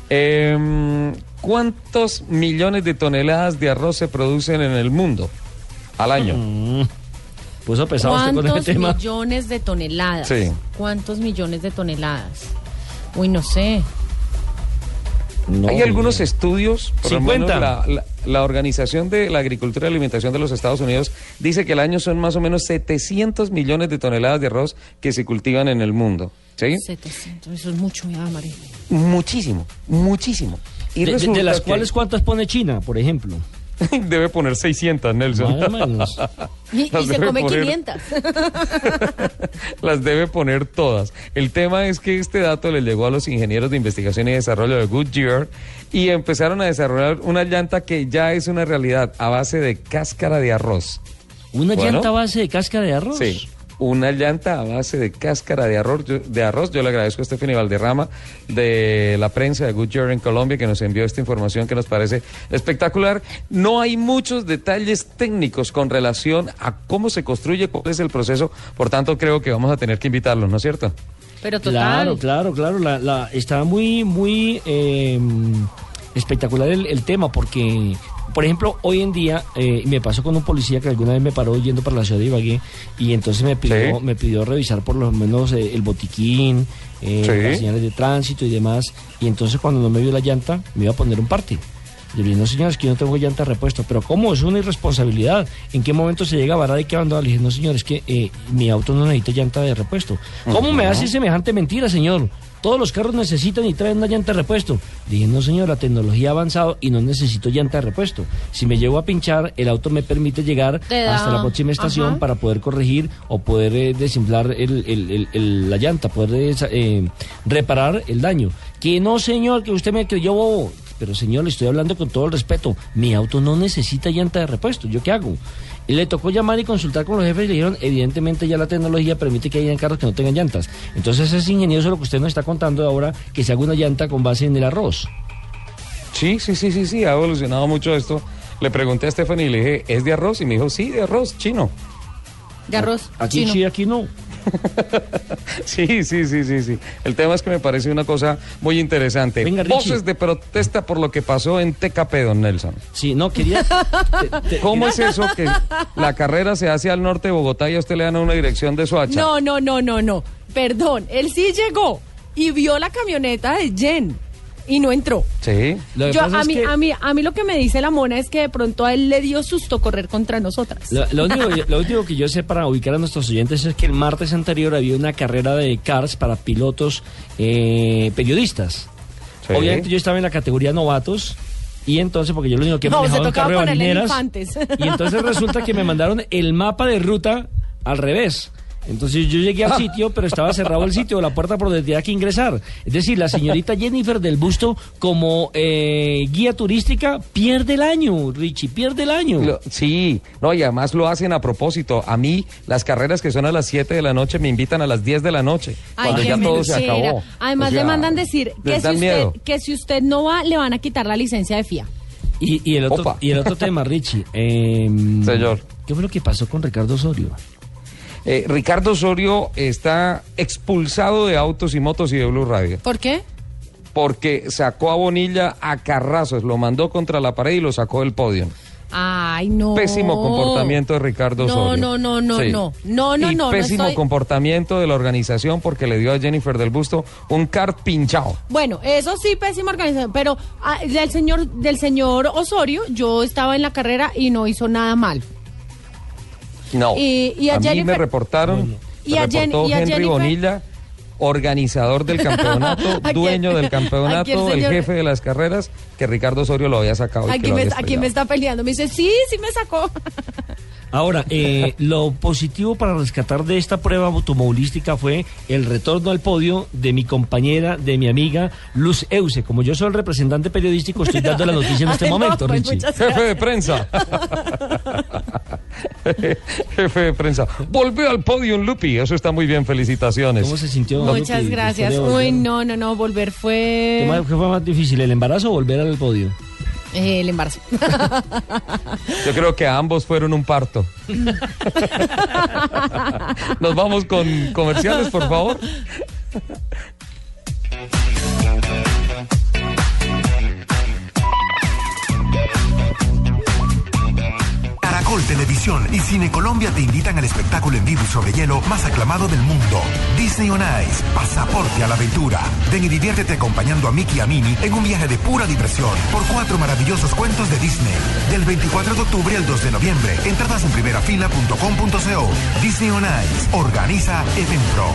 Em, ¿Cuántos millones de toneladas de arroz se producen en el mundo al año? Puso pesado usted con ¿Cuántos ese tema. millones de toneladas? Sí. ¿Cuántos millones de toneladas? Uy, no sé. Hay algunos estudios, por lo 50. menos la, la- la Organización de la Agricultura y Alimentación de los Estados Unidos dice que al año son más o menos 700 millones de toneladas de arroz que se cultivan en el mundo. ¿Sí? 700, eso es mucho, María. Muchísimo, muchísimo. Y De- de, de resulta las que- cuales, ¿cuántas pone China, por ejemplo? Debe poner 600, Nelson. Más o menos. Y, se debe come poner- 500. Las debe poner todas. El tema es que este dato le llegó a los ingenieros de investigación y desarrollo de Goodyear y empezaron a desarrollar una llanta que ya es una realidad a base de cáscara de arroz. ¿Una Bueno. llanta a base de cáscara de arroz? Sí, una llanta a base de cáscara de arroz. Yo, de arroz. Yo le agradezco a Stephanie Valderrama de la prensa de Goodyear en Colombia que nos envió esta información que nos parece espectacular. No hay muchos detalles técnicos con relación a cómo se construye, cuál es el proceso. Por tanto, creo que vamos a tener que invitarlos, ¿no es cierto? Pero total. Claro, claro, claro. La, la, está muy, muy eh, espectacular el, el, tema porque, por ejemplo, hoy en día eh, me pasó con un policía que alguna vez me paró yendo para la ciudad de Ibagué y entonces me pidió, ¿Sí? me pidió revisar por lo menos eh, el botiquín, ¿Sí? las señales de tránsito y demás. Y entonces cuando no me vio la llanta, me iba a poner un parte. Yo le dije, no señores, que yo no tengo llanta de repuesto. Pero ¿cómo? Es una irresponsabilidad. ¿En qué momento se llega a varar y qué abandonar? Le dije, no señores, que eh, mi auto no necesita llanta de repuesto. ¿Cómo uh -huh. me hace semejante mentira, señor? Todos los carros necesitan y traen una llanta de repuesto. Dije, no señor, la tecnología ha avanzado y no necesito llanta de repuesto. Si me llevo a pinchar, el auto me permite llegar hasta la próxima estación Ajá. para poder corregir o poder eh, desinflar el, el, el, la llanta, poder eh, reparar el daño. Que no, señor, que usted me creyó bobo pero señor, le estoy hablando con todo el respeto, mi auto no necesita llanta de repuesto, ¿yo qué hago? Y le tocó llamar y consultar con los jefes y le dijeron, evidentemente ya la tecnología permite que hayan carros que no tengan llantas. Entonces es ingenioso lo que usted nos está contando ahora, que se haga una llanta con base en el arroz. Sí, sí, sí, sí, sí, ha evolucionado mucho esto. Le pregunté a Stephanie y le dije, ¿es de arroz? Y me dijo, sí, de arroz, chino. De arroz. Aquí chino. sí, aquí no. sí, sí, sí, sí, sí. El tema es que me parece una cosa muy interesante. Venga, Voces de protesta por lo que pasó en TKP, don Nelson. Sí, no, quería... te, te, ¿Cómo es eso que la carrera se hace al norte de Bogotá y a usted le dan una dirección de Soacha? No, no, no, no, no. Perdón, él sí llegó y vio la camioneta de Jen y no entró. Sí. Yo, a, mí, que... a, mí, a mí lo que me dice la mona es que de pronto a él le dio susto correr contra nosotras. Lo, lo, único, lo último que yo sé para ubicar a nuestros oyentes es que el martes anterior había una carrera de cars para pilotos eh, periodistas. Sí. Obviamente yo estaba en la categoría novatos. Y entonces, porque yo lo único que he no, manejado en carro de. Y entonces resulta que me mandaron el mapa de ruta al revés. Entonces yo llegué al sitio, pero estaba cerrado el sitio, la puerta por donde tenía que ingresar. Es decir, la señorita Jennifer del Busto, como eh, guía turística, pierde el año, Richie, pierde el año. Lo, sí, no, y además lo hacen a propósito. A mí, las carreras que son a las 7 de la noche me invitan a las 10 de la noche, Ay, cuando ya todo se acabó. Además, o sea, le mandan decir que si, usted, que si usted no va, le van a quitar la licencia de FIA. Y, y, el, otro, y el otro tema, Richie. Eh, Señor. ¿Qué fue lo que pasó con Ricardo Osorio? Eh, Ricardo Osorio está expulsado de autos y motos y de Blue Radio. ¿Por qué? Porque sacó a Bonilla a carrazos, lo mandó contra la pared y lo sacó del podio. Ay, no. Pésimo comportamiento de Ricardo no, Osorio. No, no, no, sí. no, no, no, y no. Pésimo no estoy... comportamiento de la organización porque le dio a Jennifer del Busto un kart pinchado. Bueno, eso sí, pésima organización, pero ah, del señor, del señor Osorio, yo estaba en la carrera y no hizo nada mal. No. Y, y a, a Jennifer, mí me reportaron, y a, Jen, y a Henry Jennifer, Bonilla, organizador del campeonato, dueño del campeonato, el, el, jefe de las carreras, que Ricardo Osorio lo había sacado. Aquí, me, aquí me está peleando, me dice, sí, sí me sacó. Ahora, eh, lo positivo para rescatar de esta prueba automovilística fue el retorno al podio de mi compañera, de mi amiga Luz Euse. Como yo soy el representante periodístico, estoy dando la noticia en este Ay, momento, no, pues Richie. Jefe de prensa. Jefe de prensa. Volvió al podio en Lupi. Eso está muy bien. Felicitaciones. ¿Cómo se sintió? Muchas Lupi, gracias. Uy, no, no, no. Volver fue. ¿Qué, más, ¿Qué fue más difícil, el embarazo o volver al podio? Eh, el embarazo. Yo creo que ambos fueron un parto. Nos vamos con comerciales, por favor. Televisión y Cine Colombia te invitan al espectáculo en vivo y sobre hielo más aclamado del mundo. Disney on Ice, pasaporte a la aventura. Ven y diviértete acompañando a Mickey y a Minnie en un viaje de pura diversión por cuatro maravillosos cuentos de Disney. Del 24 de octubre al 2 de noviembre. Entradas en primerafila.com.co. Disney on Ice. Organiza Eventpro.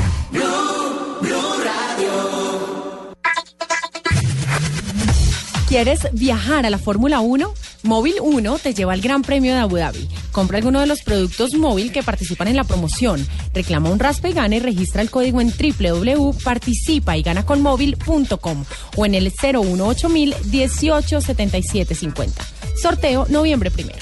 ¿Quieres viajar a la Fórmula 1? Móvil 1 te lleva al Gran Premio de Abu Dhabi. Compra alguno de los productos móvil que participan en la promoción. Reclama un raspa y gana y registra el código en www.participa y gana con móvil.com o en el 018 187750. Sorteo noviembre primero.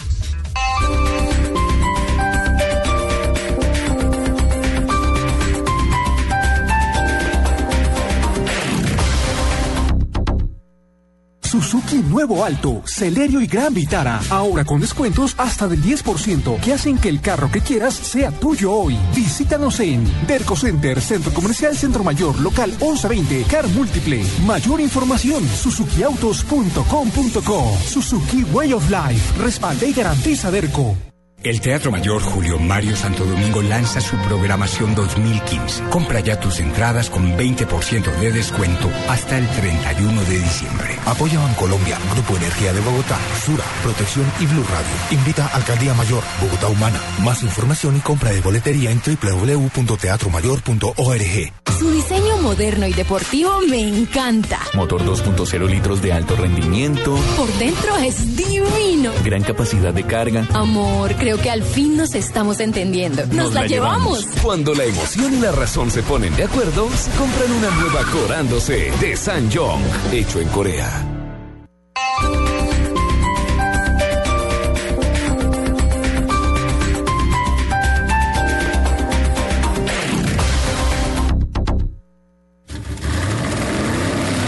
Suzuki Nuevo Alto, Celerio y Gran Vitara. Ahora con descuentos hasta del 10% que hacen que el carro que quieras sea tuyo hoy. Visítanos en Derco Center, Centro Comercial Centro Mayor, local 1120, Car Múltiple. Mayor información, suzukiautos.com.co. Suzuki Way of Life. Respalda y garantiza Derco. El Teatro Mayor Julio Mario Santo Domingo lanza su programación 2015. Compra ya tus entradas con 20% de descuento hasta el 31 de diciembre. Apoya Colombia, Grupo Energía de Bogotá, Sura, Protección y Blue Radio. Invita a Alcaldía Mayor, Bogotá Humana. Más información y compra de boletería en www.teatromayor.org. Su diseño moderno y deportivo me encanta. Motor 2.0 litros de alto rendimiento. Por dentro es divino. Gran capacidad de carga. Amor, creo que al fin nos estamos entendiendo. Nos, la, llevamos. Cuando la emoción y la razón se ponen de acuerdo, se compran una nueva Corándose de Sanjong, hecho en Corea.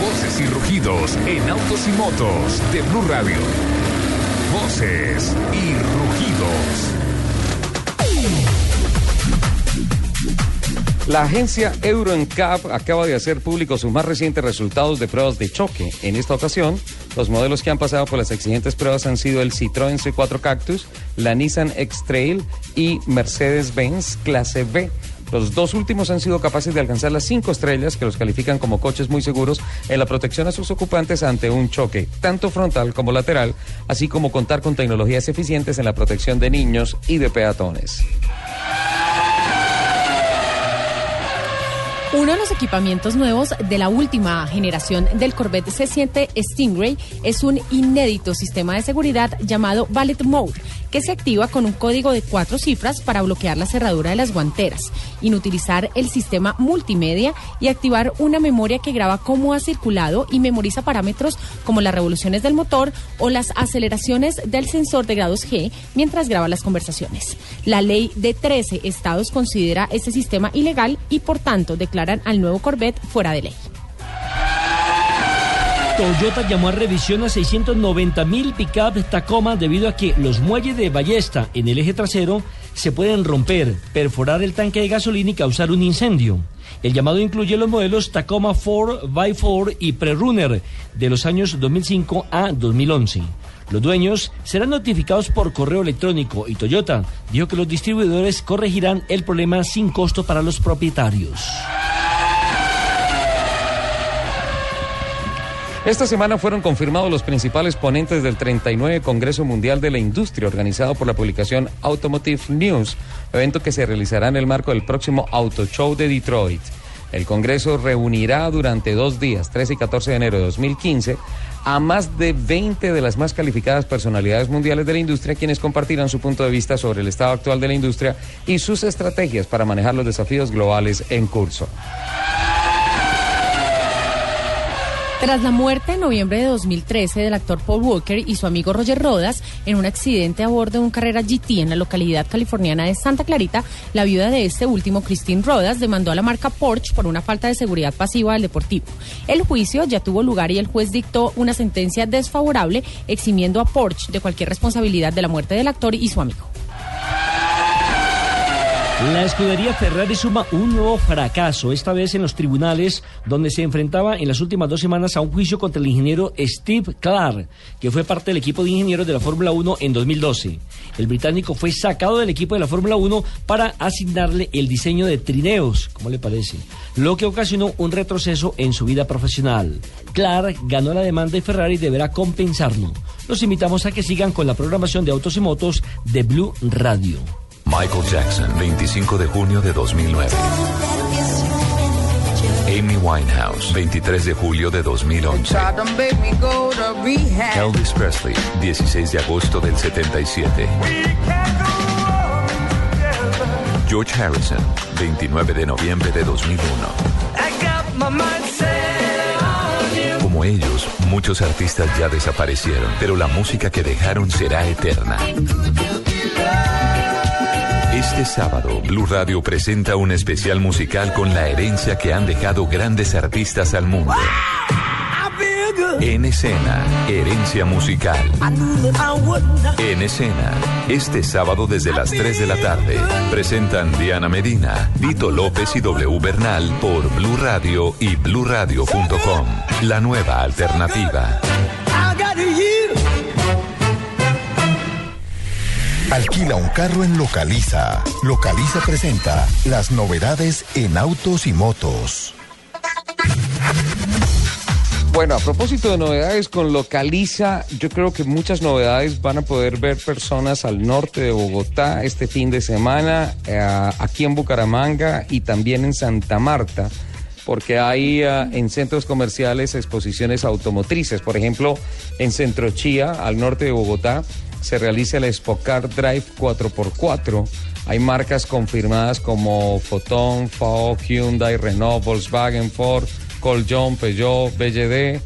Voces y rugidos en autos y motos de Blue Radio. Voces y rugidos. La agencia EuroNCAP acaba de hacer públicos sus más recientes resultados de pruebas de choque. En esta ocasión, los modelos que han pasado por las exigentes pruebas han sido el Citroën C4 Cactus, la Nissan X-Trail y Mercedes-Benz Clase B. Los dos últimos han sido capaces de alcanzar las cinco estrellas que los califican como coches muy seguros en la protección a sus ocupantes ante un choque, tanto frontal como lateral, así como contar con tecnologías eficientes en la protección de niños y de peatones. Uno de los equipamientos nuevos de la última generación del Corvette C7 Stingray es un inédito sistema de seguridad llamado Ballet Mode, que se activa con un código de cuatro cifras para bloquear la cerradura de las guanteras, inutilizar el sistema multimedia y activar una memoria que graba cómo ha circulado y memoriza parámetros como las revoluciones del motor o las aceleraciones del sensor de grados G mientras graba las conversaciones. La ley de 13 estados considera este sistema ilegal y por tanto declaran al nuevo Corvette fuera de ley. Toyota llamó a revisión a 690 mil pickup Tacoma debido a que los muelles de ballesta en el eje trasero se pueden romper, perforar el tanque de gasolina y causar un incendio. El llamado incluye los modelos Tacoma 4x4 y Prerunner de los años 2005 a 2011. Los dueños serán notificados por correo electrónico y Toyota dijo que los distribuidores corregirán el problema sin costo para los propietarios. Esta semana fueron confirmados los principales ponentes del 39 Congreso Mundial de la Industria organizado por la publicación Automotive News, evento que se realizará en el marco del próximo Auto Show de Detroit. El Congreso reunirá durante dos días, 13 y 14 de enero de 2015, a más de 20 de las más calificadas personalidades mundiales de la industria, quienes compartirán su punto de vista sobre el estado actual de la industria y sus estrategias para manejar los desafíos globales en curso. Tras la muerte en noviembre de 2013 del actor Paul Walker y su amigo Roger Rodas en un accidente a bordo de un carrera GT en la localidad californiana de Santa Clarita, la viuda de este último, Christine Rodas, demandó a la marca Porsche por una falta de seguridad pasiva del deportivo. El juicio ya tuvo lugar y el juez dictó una sentencia desfavorable eximiendo a Porsche de cualquier responsabilidad de la muerte del actor y su amigo. La escudería Ferrari suma un nuevo fracaso, esta vez en los tribunales, donde se enfrentaba en las últimas dos semanas a un juicio contra el ingeniero Steve Clark, que fue parte del equipo de ingenieros de la Fórmula 1 en 2012. El británico fue sacado del equipo de la Fórmula 1 para asignarle el diseño de trineos, ¿cómo le parece? Lo que ocasionó un retroceso en su vida profesional. Clark ganó la demanda y Ferrari deberá compensarlo. Los invitamos a que sigan con la programación de autos y motos de Blue Radio. Michael Jackson, 25 de junio de 2009. Amy Winehouse, 23 de julio de 2011. Elvis Presley, 16 de agosto del 77. George Harrison, 29 de noviembre de 2001. Como ellos, muchos artistas ya desaparecieron, pero la música que dejaron será eterna. Este sábado, Blue Radio presenta un especial musical con la herencia que han dejado grandes artistas al mundo. En escena, herencia musical. En escena, este sábado desde las 3 de la tarde, presentan Diana Medina, Vito López y W Bernal por Blue Radio y bluradio.com. La nueva alternativa. Alquila un carro en Localiza. Localiza presenta las novedades en autos y motos. Bueno, a propósito de novedades con Localiza, yo creo que muchas novedades van a poder ver personas al norte de Bogotá este fin de semana, eh, aquí en Bucaramanga y también en Santa Marta, porque hay eh, en centros comerciales exposiciones automotrices. Por ejemplo, en Centro Chía, al norte de Bogotá, se realiza el Spocar Drive 4x4. Hay marcas confirmadas como Photon, FAO, Hyundai, Renault, Volkswagen, Ford, Coljon, Peugeot, BYD,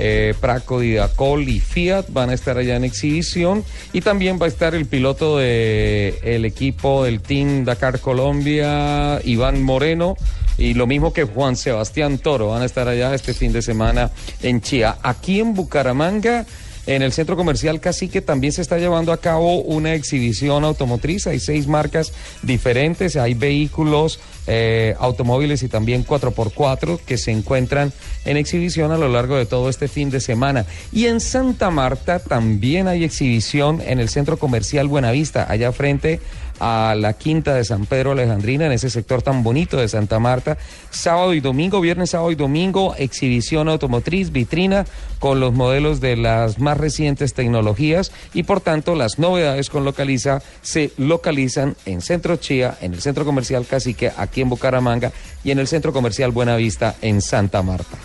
eh, Praco, Didacol y Fiat van a estar allá en exhibición y también va a estar el piloto del el equipo del Team Dakar Colombia, Iván Moreno. Y lo mismo que Juan Sebastián Toro van a estar allá este fin de semana en Chía. Aquí en Bucaramanga en el centro comercial Cacique también se está llevando a cabo una exhibición automotriz. Hay seis marcas diferentes, hay vehículos, eh, automóviles y también 4x4 que se encuentran en exhibición a lo largo de todo este fin de semana. Y en Santa Marta también hay exhibición en el centro comercial Buenavista, allá frente a la quinta de San Pedro Alejandrina, en ese sector tan bonito de Santa Marta. Sábado y domingo, viernes, sábado y domingo, exhibición automotriz, vitrina con los modelos de las más recientes tecnologías y por tanto las novedades con Localiza se localizan en Centro Chía, en el Centro Comercial Cacique, aquí en Bucaramanga y en el Centro Comercial Buenavista en Santa Marta.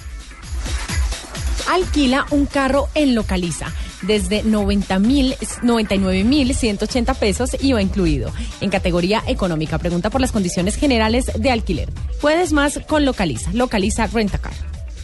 Alquila un carro en Localiza desde 90 mil, 99 mil 180 pesos IVA incluido. En categoría económica, pregunta por las condiciones generales de alquiler. Puedes más con Localiza. Localiza Rentacar.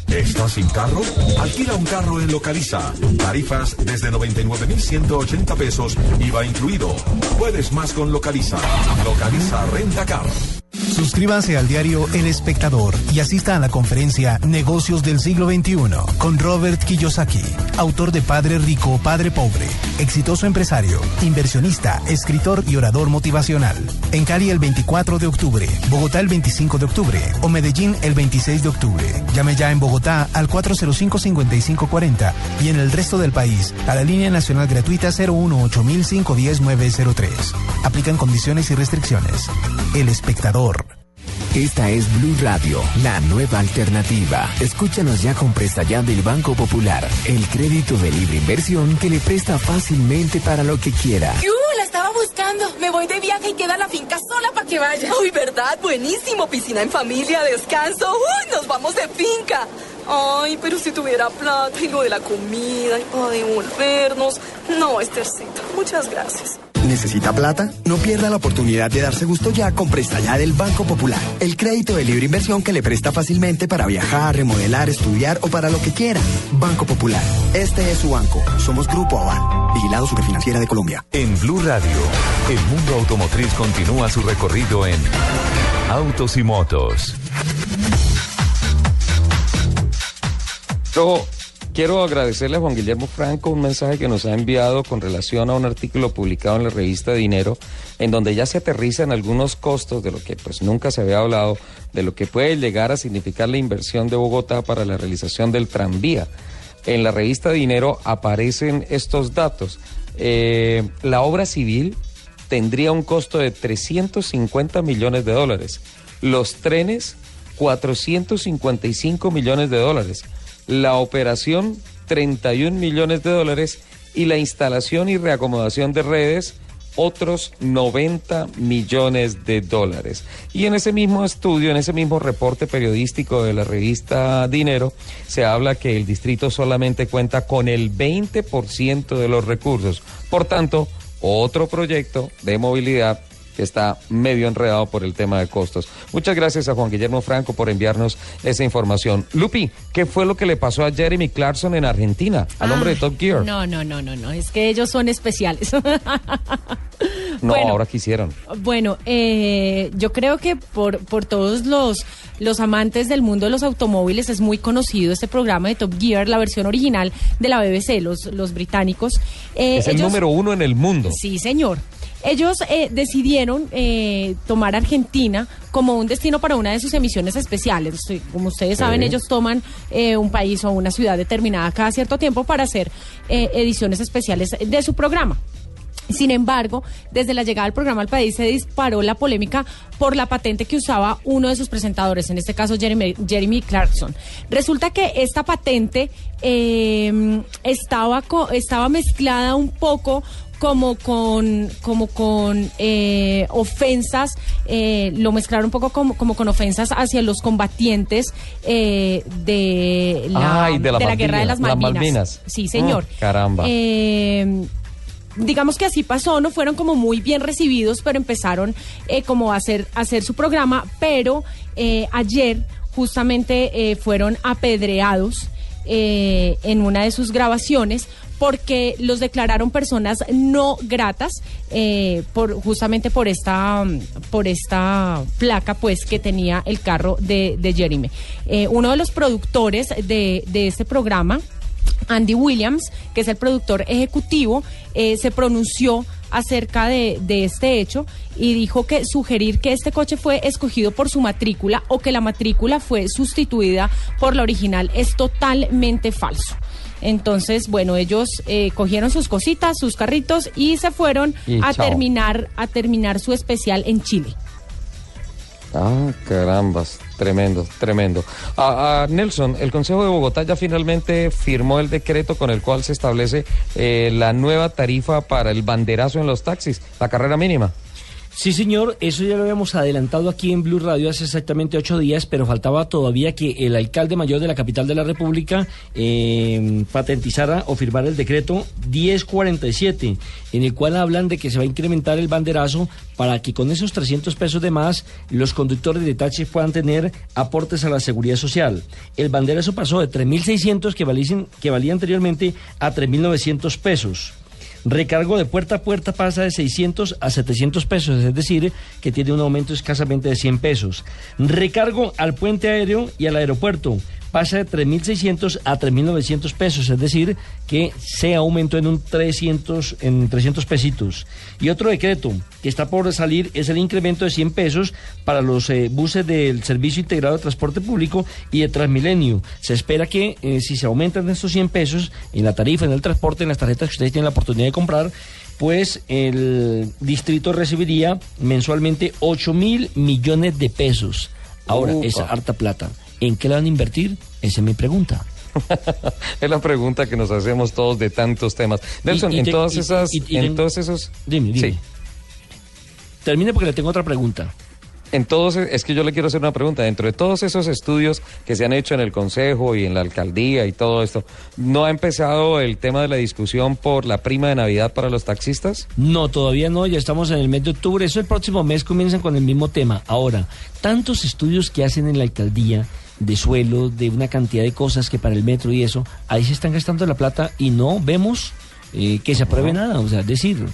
¿Estás sin carro? Alquila un carro en Localiza. Tarifas desde 99,180 pesos, IVA incluido. Puedes más con Localiza. Localiza Renta Car. Suscríbanse al diario El Espectador y asista a la conferencia Negocios del siglo XXI con Robert Kiyosaki, autor de Padre Rico, Padre Pobre, exitoso empresario, inversionista, escritor y orador motivacional. En Cali el 24 de octubre, Bogotá el 25 de octubre o Medellín el 26 de octubre. Llame ya en Bogotá al 405-5540 y en el resto del país a la línea nacional gratuita 018 903 Aplican condiciones y restricciones. El Espectador. Esta es Blue Radio, la nueva alternativa. Escúchanos ya con Presta Ya del Banco Popular, el crédito de libre inversión que le presta fácilmente para lo que quiera. ¡Yu! La estaba buscando. Me voy de viaje y queda la finca sola para que vaya. Uy, ¿verdad? Buenísimo. Piscina en familia, descanso. Uy, nos vamos de finca. Ay, pero si tuviera plata y lo de la comida y para devolvernos. No, Estercita, muchas gracias. ¿Necesita plata? No pierda la oportunidad de darse gusto ya con Presta Ya del Banco Popular. El crédito de libre inversión que le presta fácilmente para viajar, remodelar, estudiar o para lo que quiera. Banco Popular. Este es su banco. Somos Grupo Aval. Vigilado Superfinanciera de Colombia. En Blue Radio, el mundo automotriz continúa su recorrido en Autos y Motos. Quiero agradecerle a Juan Guillermo Franco un mensaje que nos ha enviado con relación a un artículo publicado en la revista Dinero, en donde ya se aterrizan algunos costos de lo que pues nunca se había hablado, de lo que puede llegar a significar la inversión de Bogotá para la realización del tranvía. En la revista Dinero aparecen estos datos. Eh, la obra civil tendría un costo de 350 millones de dólares. Los trenes, 455 millones de dólares la operación 31 millones de dólares y la instalación y reacomodación de redes otros 90 millones de dólares. Y en ese mismo estudio, en ese mismo reporte periodístico de la revista Dinero, se habla que el distrito solamente cuenta con el 20% de los recursos. Por tanto, otro proyecto de movilidad que está medio enredado por el tema de costos. Muchas gracias a Juan Guillermo Franco por enviarnos esa información. Lupi, ¿qué fue lo que le pasó a Jeremy Clarkson en Argentina, al hombre de Top Gear? No, no, no, no, no, es que ellos son especiales. No, Bueno. ahora quisieron. Bueno, eh, yo creo que por, por todos los, los amantes del mundo de los automóviles es muy conocido este programa de Top Gear, la versión original de la BBC, los, los británicos. Eh, es el ellos- número uno en el mundo. Sí, señor. Ellos eh, decidieron eh, tomar Argentina como un destino para una de sus emisiones especiales. Como ustedes Sí. saben, ellos toman eh, un país o una ciudad determinada cada cierto tiempo para hacer eh, ediciones especiales de su programa. Sin embargo, desde la llegada del programa al país se disparó la polémica por la patente que usaba uno de sus presentadores, en este caso Jeremy, Jeremy Clarkson. Resulta que esta patente eh, estaba, co- estaba mezclada un poco como con como con eh, ofensas eh, lo mezclaron un poco como, como con ofensas hacia los combatientes eh, de la, Ay, de la guerra de Malvinas, las Malvinas. Sí, señor. Mm, caramba. Eh, digamos que así pasó, no fueron como muy bien recibidos, pero empezaron eh, como a hacer, a hacer su programa, pero eh, ayer justamente eh, fueron apedreados eh, en una de sus grabaciones porque los declararon personas no gratas eh, justamente por esta por esta placa pues que tenía el carro de, Jeremy. Eh, uno de los productores de, este programa Andy Williams, que es el productor ejecutivo, eh, se pronunció acerca de este hecho y dijo que sugerir que este coche fue escogido por su matrícula o que la matrícula fue sustituida por la original es totalmente falso. Entonces, bueno, ellos eh, cogieron sus cositas, sus carritos y se fueron Y a chao. terminar a terminar su especial en Chile. Ah, carambas, tremendo, tremendo. Ah, ah, Nelson, el Consejo de Bogotá ya finalmente firmó el decreto con el cual se establece eh, la nueva tarifa para el banderazo en los taxis, la carrera mínima. Sí, señor, eso ya lo habíamos adelantado aquí en Blue Radio hace exactamente ocho días, pero faltaba todavía que el alcalde mayor de la capital de la República eh, patentizara o firmara el decreto 1047, en el cual hablan de que se va a incrementar el banderazo para que con esos 300 pesos de más los conductores de taxis puedan tener aportes a la seguridad social. El banderazo pasó de 3.600 que, que valía anteriormente a 3.900 pesos. Recargo de puerta a puerta pasa de 600 a 700 pesos, es decir, que tiene un aumento escasamente de 100 pesos. Recargo al puente aéreo y al aeropuerto pasa de 3.600 a 3.900 pesos, es decir, que se aumentó en un 300, en 300 pesitos. Y otro decreto que está por salir es el incremento de 100 pesos para los eh, buses del Servicio Integrado de Transporte Público y de Transmilenio. Se espera que eh, si se aumentan estos 100 pesos en la tarifa, en el transporte, en las tarjetas que ustedes tienen la oportunidad de comprar, pues el distrito recibiría mensualmente 8 mil millones de pesos. Ahora, Upa. esa harta plata. ¿En qué la van a invertir? Esa es mi pregunta. es la pregunta que nos hacemos todos de tantos temas. Nelson, Y- y en te- todas y- esas, en ten- todos esos, Dime, dime. Sí. Termine porque le tengo otra pregunta. En todos, es que yo le quiero hacer una pregunta. Dentro de todos esos estudios que se han hecho en el Consejo y en la alcaldía y todo esto, ¿no ha empezado el tema de la discusión por la prima de Navidad para los taxistas? No, todavía no, ya estamos en el mes de octubre. Eso el próximo mes comienzan con el mismo tema. Ahora, tantos estudios que hacen en la alcaldía de suelo, de una cantidad de cosas que para el metro y eso, ahí se están gastando la plata y no vemos eh, que se apruebe nada. O sea, es decir,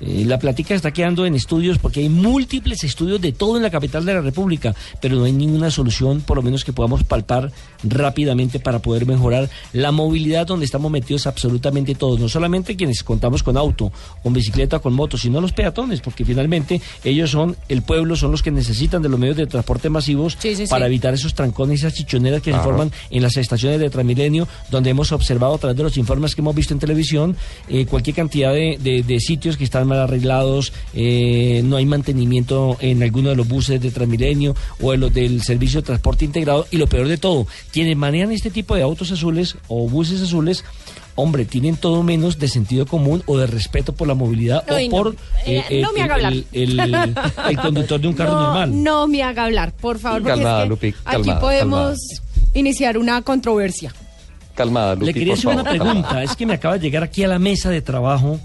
eh, la plática está quedando en estudios porque hay múltiples estudios de todo en la capital de la República, pero no hay ninguna solución, por lo menos que podamos palpar rápidamente para poder mejorar la movilidad donde estamos metidos absolutamente todos, no solamente quienes contamos con auto, con bicicleta, con moto, sino los peatones, porque finalmente ellos son, el pueblo son los que necesitan de los medios de transporte masivos para evitar esos trancones y esas chichoneras que Claro. se forman en las estaciones de Transmilenio, donde hemos observado a través de los informes que hemos visto en televisión, eh, cualquier cantidad de, de- de sitios que están mal arreglados, eh, no hay mantenimiento en alguno de los buses de Transmilenio o en los del servicio de transporte integrado, y lo peor de todo, quienes manejan este tipo de autos azules o buses azules, hombre, tienen todo menos de sentido común o de respeto por la movilidad Ay, o no. por no me el- haga hablar. el- el- el conductor de un carro no, normal. No me haga hablar, por favor, porque Calmada, es que Lupi, aquí calmada, podemos iniciar una controversia. Calmada, Lupi, Le quería por hacer una favor, pregunta. calmada. Es que me acaba de llegar aquí a la mesa de trabajo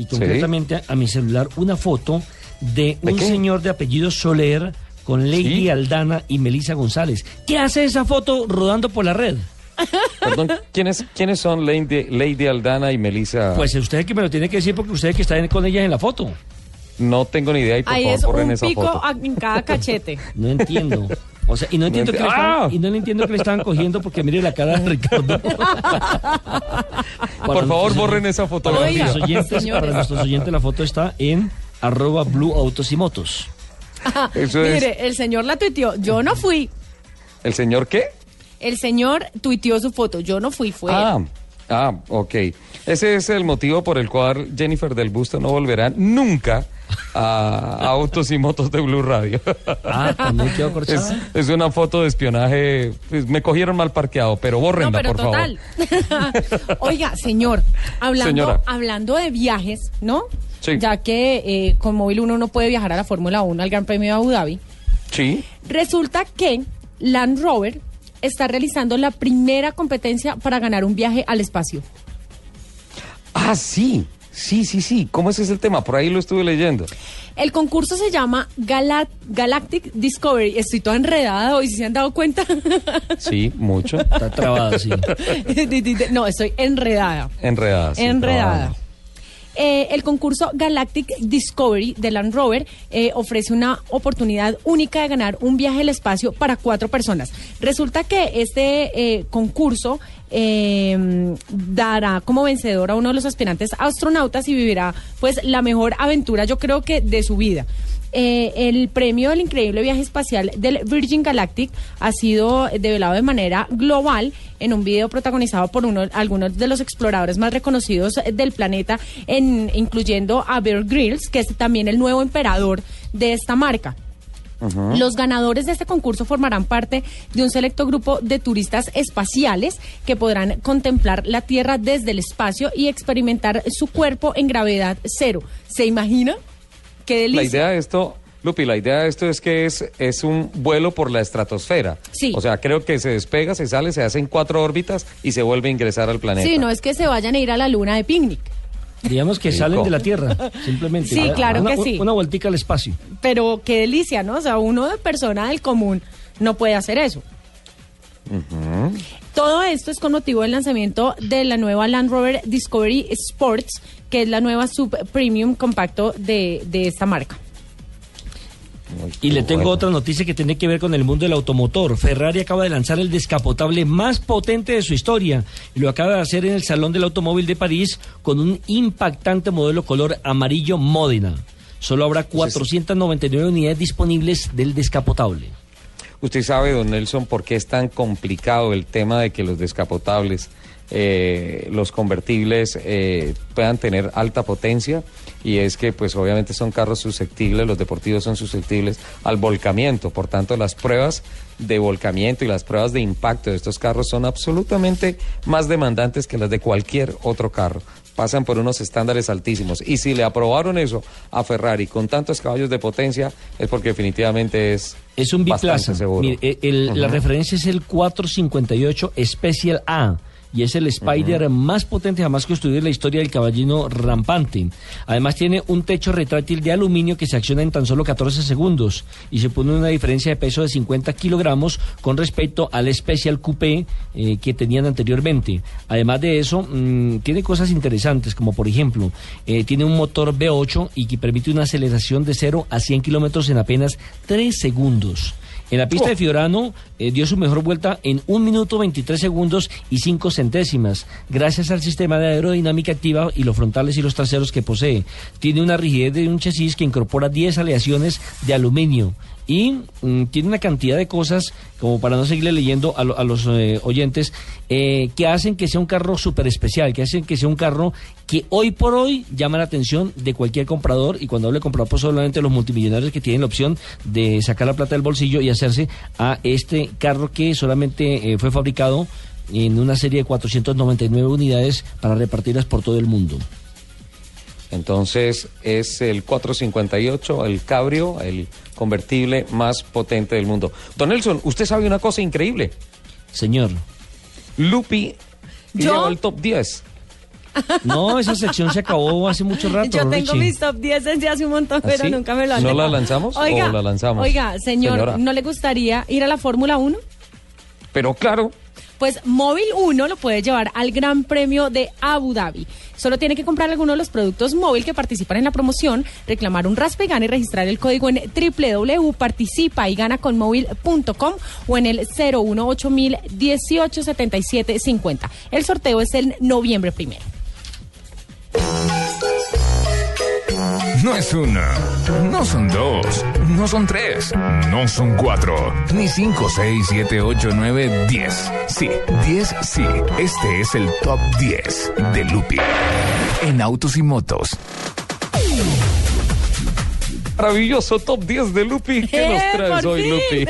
y concretamente a, a mi celular una foto de ¿De un qué? señor de apellido Soler con Lady ¿Sí? Aldana y Melissa González. ¿Qué hace esa foto rodando por la red? Perdón, ¿quiénes, ¿quiénes son Lady, Lady Aldana y Melissa? Pues usted que me lo tiene que decir porque usted que está con ellas en la foto. No tengo ni idea y por Ahí favor es borren un esa pico foto. en cada cachete. No entiendo. O sea, y no entiendo, enti- que le estaban, ¡Ah! y no le entiendo que le estaban cogiendo porque mire la cara de Ricardo. Por favor, borren esa Para fotografía. nuestros, oyentes, para nuestros oyentes, la foto está en arroba blue autos y motos. Eso es- Mire, el señor la tuiteó. Yo no fui. ¿El señor qué? El señor tuiteó su foto. Yo no fui, fue. él. Ah, ah, ok. Ese es el motivo por el cual Jennifer del Busto no volverá nunca a, Autos y Motos de Blue Radio. Ah, también quedó es, corchada. es una foto de espionaje. pues, me cogieron mal parqueado, pero No, bórrenla, pero por total. favor. Oiga, señor, hablando, Señora. hablando de viajes, ¿no? Sí. Ya que eh, con móvil uno no puede viajar a la Fórmula 1, al Gran Premio de Abu Dhabi. Sí. Resulta que Land Rover está realizando la primera competencia para ganar un viaje al espacio. Ah, sí. Sí, sí, sí. ¿Cómo ese es el tema? Por ahí lo estuve leyendo. El concurso se llama Gala- Galactic Discovery. Estoy toda enredada hoy, si se han dado cuenta. Sí, mucho. Está trabada, sí. no, estoy enredada. Enredada. sí, enredada. Eh, el concurso Galactic Discovery de Land Rover eh, ofrece una oportunidad única de ganar un viaje al espacio para cuatro personas. Resulta que este eh, concurso eh, dará como vencedor a uno de los aspirantes astronautas y vivirá pues la mejor aventura yo creo que de su vida. Eh, el premio del increíble viaje espacial del Virgin Galactic ha sido develado de manera global en un video protagonizado por uno, algunos de los exploradores más reconocidos del planeta, en, incluyendo a Bear Grylls, que es también el nuevo emperador de esta marca. Los ganadores de este concurso formarán parte de un selecto grupo de turistas espaciales que podrán contemplar la Tierra desde el espacio y experimentar su cuerpo en gravedad cero. ¿Se imagina? Qué delicia. La idea de esto, Lupi, la idea de esto es que es, es un vuelo por la estratosfera. Sí. O sea, creo que se despega, se sale, se hacen cuatro órbitas y se vuelve a ingresar al planeta. Sí, no es que se vayan a ir a la luna de picnic, Digamos que Rico. salen de la Tierra, simplemente. Sí, claro Una- que sí. Una vueltica al espacio. pero qué delicia, ¿no? O sea, uno de persona del común no puede hacer eso. Todo esto es con motivo del lanzamiento de la nueva Land Rover Discovery Sports, que es la nueva sub premium compacto de, de esta marca. Y le tengo Bueno. otra noticia que tiene que ver con el mundo del automotor. Ferrari acaba de lanzar el descapotable más potente de su historia y lo acaba de hacer en el Salón del Automóvil de París con un impactante modelo color amarillo Modena. Solo habrá 499 unidades disponibles del descapotable. Usted sabe, don Nelson, por qué es tan complicado el tema de que los descapotables, eh, los convertibles eh, puedan tener alta potencia y es que pues obviamente son carros susceptibles, los deportivos son susceptibles al volcamiento, por tanto las pruebas de volcamiento y las pruebas de impacto de estos carros son absolutamente más demandantes que las de cualquier otro carro. Pasan por unos estándares altísimos. Y si le aprobaron eso a Ferrari con tantos caballos de potencia, es porque definitivamente es, Es un biplaza. seguro. Mire, eh, el- La referencia es el 458 Special A. Y es el Spider más potente jamás construido en la historia del caballino rampante. Además tiene un techo retráctil de aluminio que se acciona en tan solo 14 segundos y se pone una diferencia de peso de 50 kilogramos con respecto al Special Coupé eh, que tenían anteriormente. Además de eso, mm, tiene cosas interesantes como por ejemplo, eh, tiene un motor V8 y que permite una aceleración de 0 a 100 kilómetros en apenas 3 segundos. En la pista de Fiorano eh, dio su mejor vuelta en 1 minuto 23 segundos y 5 centésimas, gracias al sistema de aerodinámica activa y los frontales y los traseros que posee. Tiene una rigidez de un chasis que incorpora 10 aleaciones de aluminio y mm, tiene una cantidad de cosas, como para no seguirle leyendo a, lo- a los eh, oyentes, eh, que hacen que sea un carro súper especial, que hacen que sea un carro que hoy por hoy llama la atención de cualquier comprador, y cuando hablo de comprador, pues solamente los multimillonarios que tienen la opción de sacar la plata del bolsillo y hacerse a este carro que solamente eh, fue fabricado en una serie de 499 unidades para repartirlas por todo el mundo. Entonces es el 458, el cabrio, el convertible más potente del mundo. Don Nelson, usted sabe una cosa increíble. Señor. Lupi ¿Yo? lleva el top 10. No, esa sección se acabó hace mucho rato. Yo tengo Richie. mis top 10 desde hace un montón, ¿Ah, pero sí? nunca me lo han ¿No la lanzamos o Oiga, la lanzamos? Oiga, señor, Señora. ¿no le gustaría ir a la Fórmula 1? Pero claro, Pues Móvil 1 lo puede llevar al Gran Premio de Abu Dhabi. Solo tiene que comprar alguno de los productos móvil que participan en la promoción, reclamar un raspa y gana y registrar el código en www.participa y gana con móvil.com o en el 018 18 77 50. El sorteo es el noviembre primero. No es una, no son dos, no son tres, no son cuatro, ni cinco, seis, siete, ocho, nueve, diez. Sí, diez, sí. Este es el top 10 de Lupi en autos y motos. Maravilloso top 10 de Lupi. ¿Qué nos Eh, traes por hoy, fin. Lupi?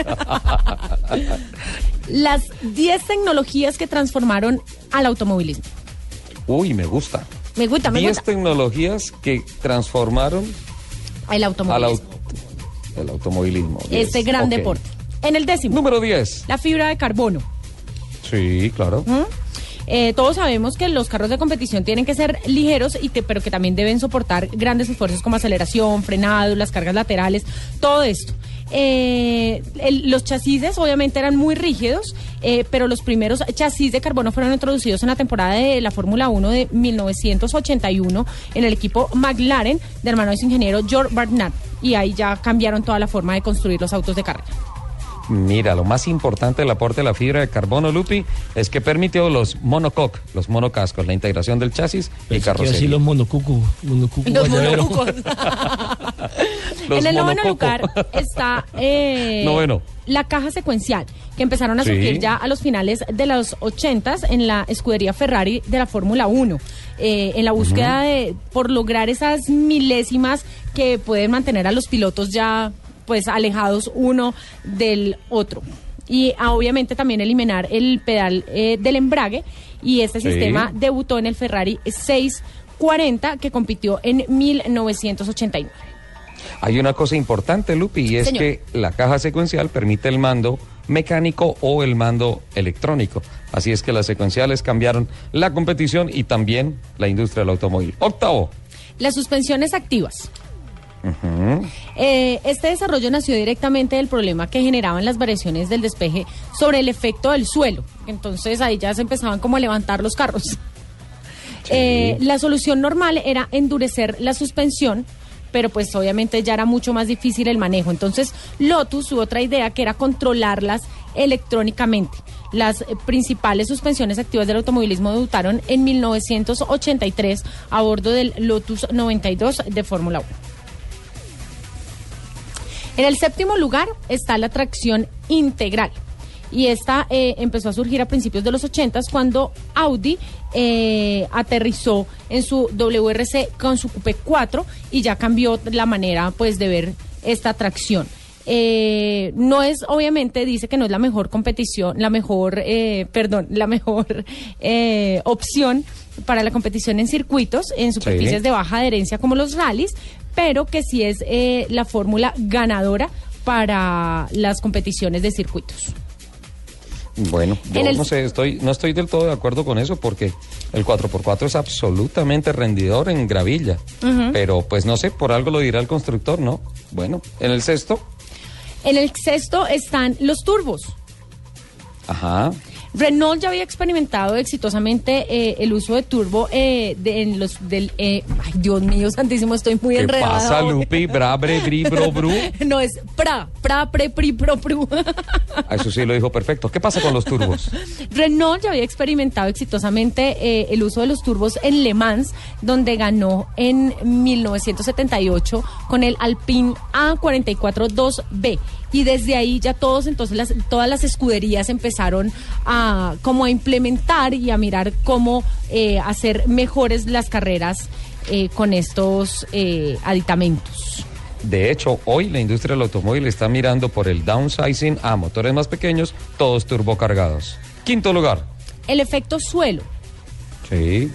Las 10 tecnologías que transformaron al automovilismo. Uy, me gusta. Me gusta, me 10 gusta. tecnologías que transformaron El al automovilismo. au- el automovilismo. Este 10. gran Ok. deporte. En el décimo. Número 10. La fibra de carbono. Sí, claro. ¿Mm? Eh, todos sabemos que los carros de competición tienen que ser ligeros, y te- pero que también deben soportar grandes esfuerzos como aceleración, frenado, las cargas laterales, todo esto. Eh, el- los chasis obviamente eran muy rígidos, eh, pero los primeros chasis de carbono fueron introducidos en la temporada de la Fórmula 1 de 1981 en el equipo McLaren de hermano de su ingeniero George Barnard. Y ahí ya cambiaron toda la forma de construir los autos de carrera. Mira, lo más importante del aporte de la fibra de carbono, Lupi, es que permitió los monocoque, los monocascos, la integración del chasis y carrocería. decir los monocucu. monocucu Los monocucos. En el noveno lugar está eh, Noveno. la caja secuencial, que empezaron a Sí. surgir ya a los finales de los 80 en la escudería Ferrari de la Fórmula 1. eh, en la búsqueda de por lograr esas milésimas que pueden mantener a los pilotos ya pues alejados uno del otro. Y ah, obviamente también eliminar el pedal eh, del embrague y este Sí. sistema debutó en el Ferrari 640 que compitió en 1989. Hay una cosa importante, Lupi, y es Señor. que la caja secuencial permite el mando mecánico o el mando electrónico. Así es que las secuenciales cambiaron la competición y también la industria del automóvil. Octavo. Las suspensiones activas. Eh, este desarrollo nació directamente del problema que generaban las variaciones del despeje sobre el efecto del suelo. Entonces ahí ya se empezaban como a levantar los carros. Eh, la solución normal era endurecer la suspensión, pero pues obviamente ya era mucho más difícil el manejo. Entonces Lotus tuvo otra idea que era controlarlas electrónicamente. Las eh, principales suspensiones activas del automovilismo debutaron en 1983 a bordo del Lotus 92 de Fórmula 1. En el séptimo lugar está la tracción integral. Y esta eh, empezó a surgir a principios de los 80 cuando Audi eh, aterrizó en su WRC con su Coupe 4 y ya cambió la manera pues de ver esta tracción. Eh, no es, obviamente, dice que no es la mejor competición, la mejor, eh, perdón, la mejor eh, opción para la competición en circuitos, en superficies de baja adherencia como los rallies, pero que sí es eh, la fórmula ganadora para las competiciones de circuitos. Bueno, yo el- no sé, estoy, no estoy del todo de acuerdo con eso porque el 4x4 es absolutamente rendidor en gravilla. Pero pues no sé, por algo lo dirá el constructor, ¿no? Bueno, en el sexto, En el sexto están los turbos. ajá. Renault ya había experimentado exitosamente eh, el uso de turbo eh, de- en los del eh, ay Dios mío santísimo estoy muy ¿Qué enredada pasa. Lupi? Brabre, bri, bro, bru. no es pra pra pre pri pro pru Ah, Eso sí lo dijo perfecto. ¿Qué pasa con los turbos? Renault ya había experimentado exitosamente eh, el uso de los turbos en Le Mans, donde ganó en 1978 con el Alpine A442B. Y desde ahí ya todos, entonces las, todas las escuderías empezaron a como a implementar y a mirar cómo eh, hacer mejores las carreras eh, con estos eh, aditamentos. De hecho, hoy la industria del automóvil está mirando por el downsizing a motores más pequeños, todos turbocargados. Quinto lugar. El efecto suelo. Sí.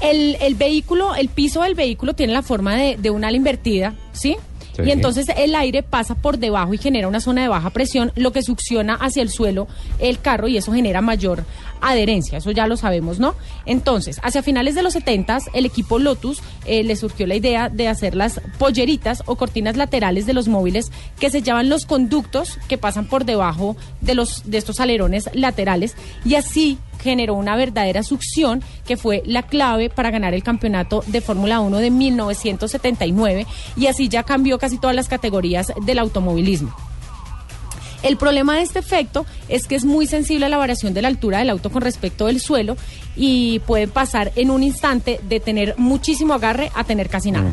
El, el vehículo, el piso del vehículo tiene la forma de, de una ala invertida, ¿sí? Y entonces el aire pasa por debajo y genera una zona de baja presión, lo que succiona hacia el suelo el carro y eso genera mayor adherencia, eso ya lo sabemos, ¿no? Entonces, hacia finales de los 70 el equipo Lotus eh, le surgió la idea de hacer las polleritas o cortinas laterales de los móviles que se llaman los conductos que pasan por debajo de los de estos alerones laterales y así generó una verdadera succión que fue la clave para ganar el campeonato de Fórmula 1 de 1979 y así ya cambió casi todas las categorías del automovilismo. El problema de este efecto es que es muy sensible a la variación de la altura del auto con respecto del suelo y puede pasar en un instante de tener muchísimo agarre a tener casi nada.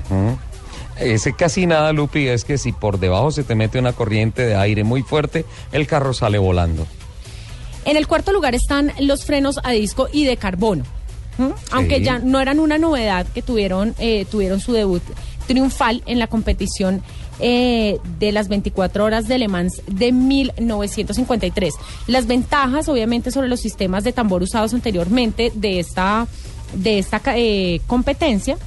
Ese casi nada, Lupi, es que si por debajo se te mete una corriente de aire muy fuerte, el carro sale volando. En el cuarto lugar están los frenos a disco y de carbono. ¿m? Aunque Sí. ya no eran una novedad que tuvieron, eh, tuvieron su debut triunfal en la competición eh, de las 24 horas de Le Mans de 1953. Las ventajas, obviamente, sobre los sistemas de tambor usados anteriormente de esta, de esta ca- eh, competencia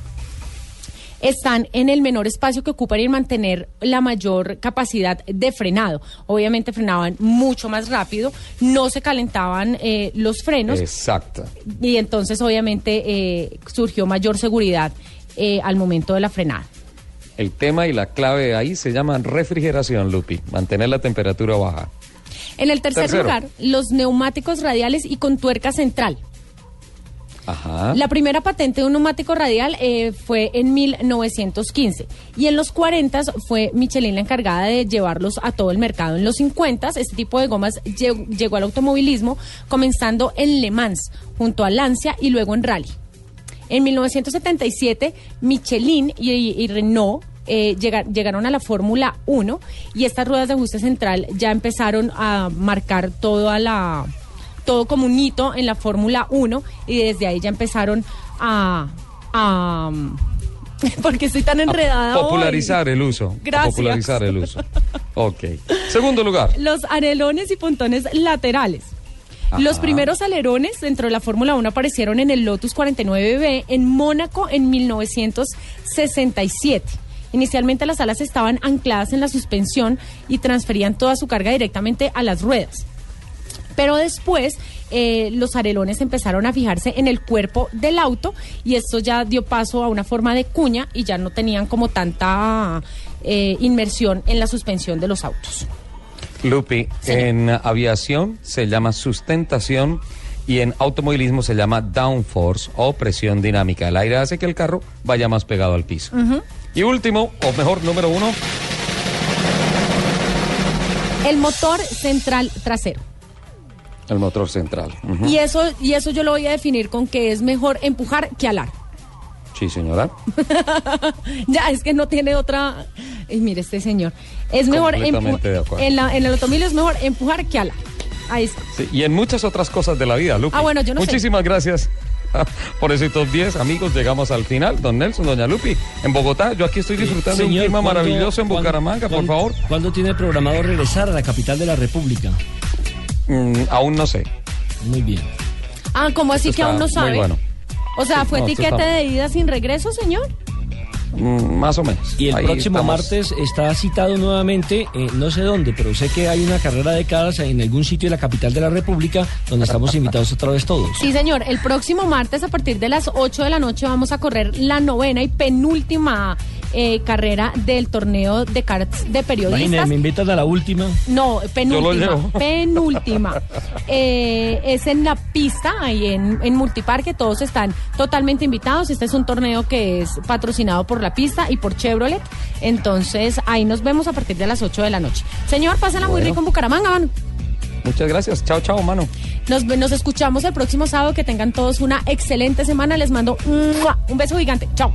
están en el menor espacio que ocupan y en mantener la mayor capacidad de frenado. Obviamente frenaban mucho más rápido, no se calentaban eh, los frenos Exacto. y entonces obviamente eh, surgió mayor seguridad eh, al momento de la frenada. El tema y la clave ahí se llama refrigeración, Lupi. Mantener la temperatura baja. En el tercer Tercero. lugar, los neumáticos radiales y con tuerca central. La primera patente de un neumático radial eh, fue en 1915 y en los 40 fue Michelin la encargada de llevarlos a todo el mercado. En los 50 este tipo de gomas lle- llegó al automovilismo comenzando en Le Mans junto a Lancia y luego en Rally. En 1977 Michelin y, Renault eh, llega- llegaron a la Fórmula 1 y estas ruedas de ajuste central ya empezaron a marcar toda la todo como un hito en la Fórmula 1 y desde ahí ya empezaron a... a porque estoy tan enredada hoy. Popularizar el uso. Gracias. Popularizar el uso. Ok. Segundo lugar. Los alerones y pontones laterales. Ajá. Los primeros alerones dentro de la Fórmula 1 aparecieron en el Lotus 49B en Mónaco en 1967. Inicialmente las alas estaban ancladas en la suspensión y transferían toda su carga directamente a las ruedas. Pero después eh, los arelones empezaron a fijarse en el cuerpo del auto y esto ya dio paso a una forma de cuña y ya no tenían como tanta eh, inmersión en la suspensión de los autos. Lupi, en aviación se llama sustentación y en automovilismo se llama downforce o presión dinámica. El aire hace que el carro vaya más pegado al piso. Y último, o mejor, número uno, El motor central trasero. El motor central. Y eso, y eso yo lo voy a definir con que es mejor empujar que alar. Sí, señora. ya, es que no tiene otra. Ay, mire, este señor. Es mejor en, la- en el automóvil es mejor empujar que alar. Ahí está. Sí, y en muchas otras cosas de la vida, Lupi. Ah, bueno, yo no sé. Muchísimas gracias por ese top 10. Amigos, llegamos al final. Don Nelson, doña Lupi, en Bogotá. Yo aquí estoy disfrutando de un clima ¿cuándo- maravilloso en Bucaramanga, por favor. ¿Cuándo tiene programado regresar a la capital de la República? Mm, aún no sé. Muy bien. Ah, ¿cómo así Esto que aún no está muy sabe? bueno. O sea, Sí, ¿fue no, está- de ida sin regreso, señor? Mm, más o menos. Y el Ahí próximo estamos. martes está citado nuevamente, eh, no sé dónde, pero sé que hay una carrera de caras en algún sitio de la capital de la República donde estamos invitados otra vez todos. Sí, señor. El próximo martes a partir de las 8 de la noche vamos a correr la novena y penúltima eh, carrera del torneo de karts de periodistas. Imagínate, me invitan a la última. No, Yo penúltima. lo llevo. Penúltima. Eh, es en la pista, ahí en, en Multiparque. Todos están totalmente invitados. Este es un torneo que es patrocinado por la pista y por Chevrolet. Entonces, ahí nos vemos a partir de las 8 de la noche. Señor, pásenla muy rico en Bucaramanga, mano. Muchas gracias. Chao, chao, mano. Nos, nos escuchamos el próximo sábado. Que tengan todos una excelente semana. Les mando un beso gigante. Chao.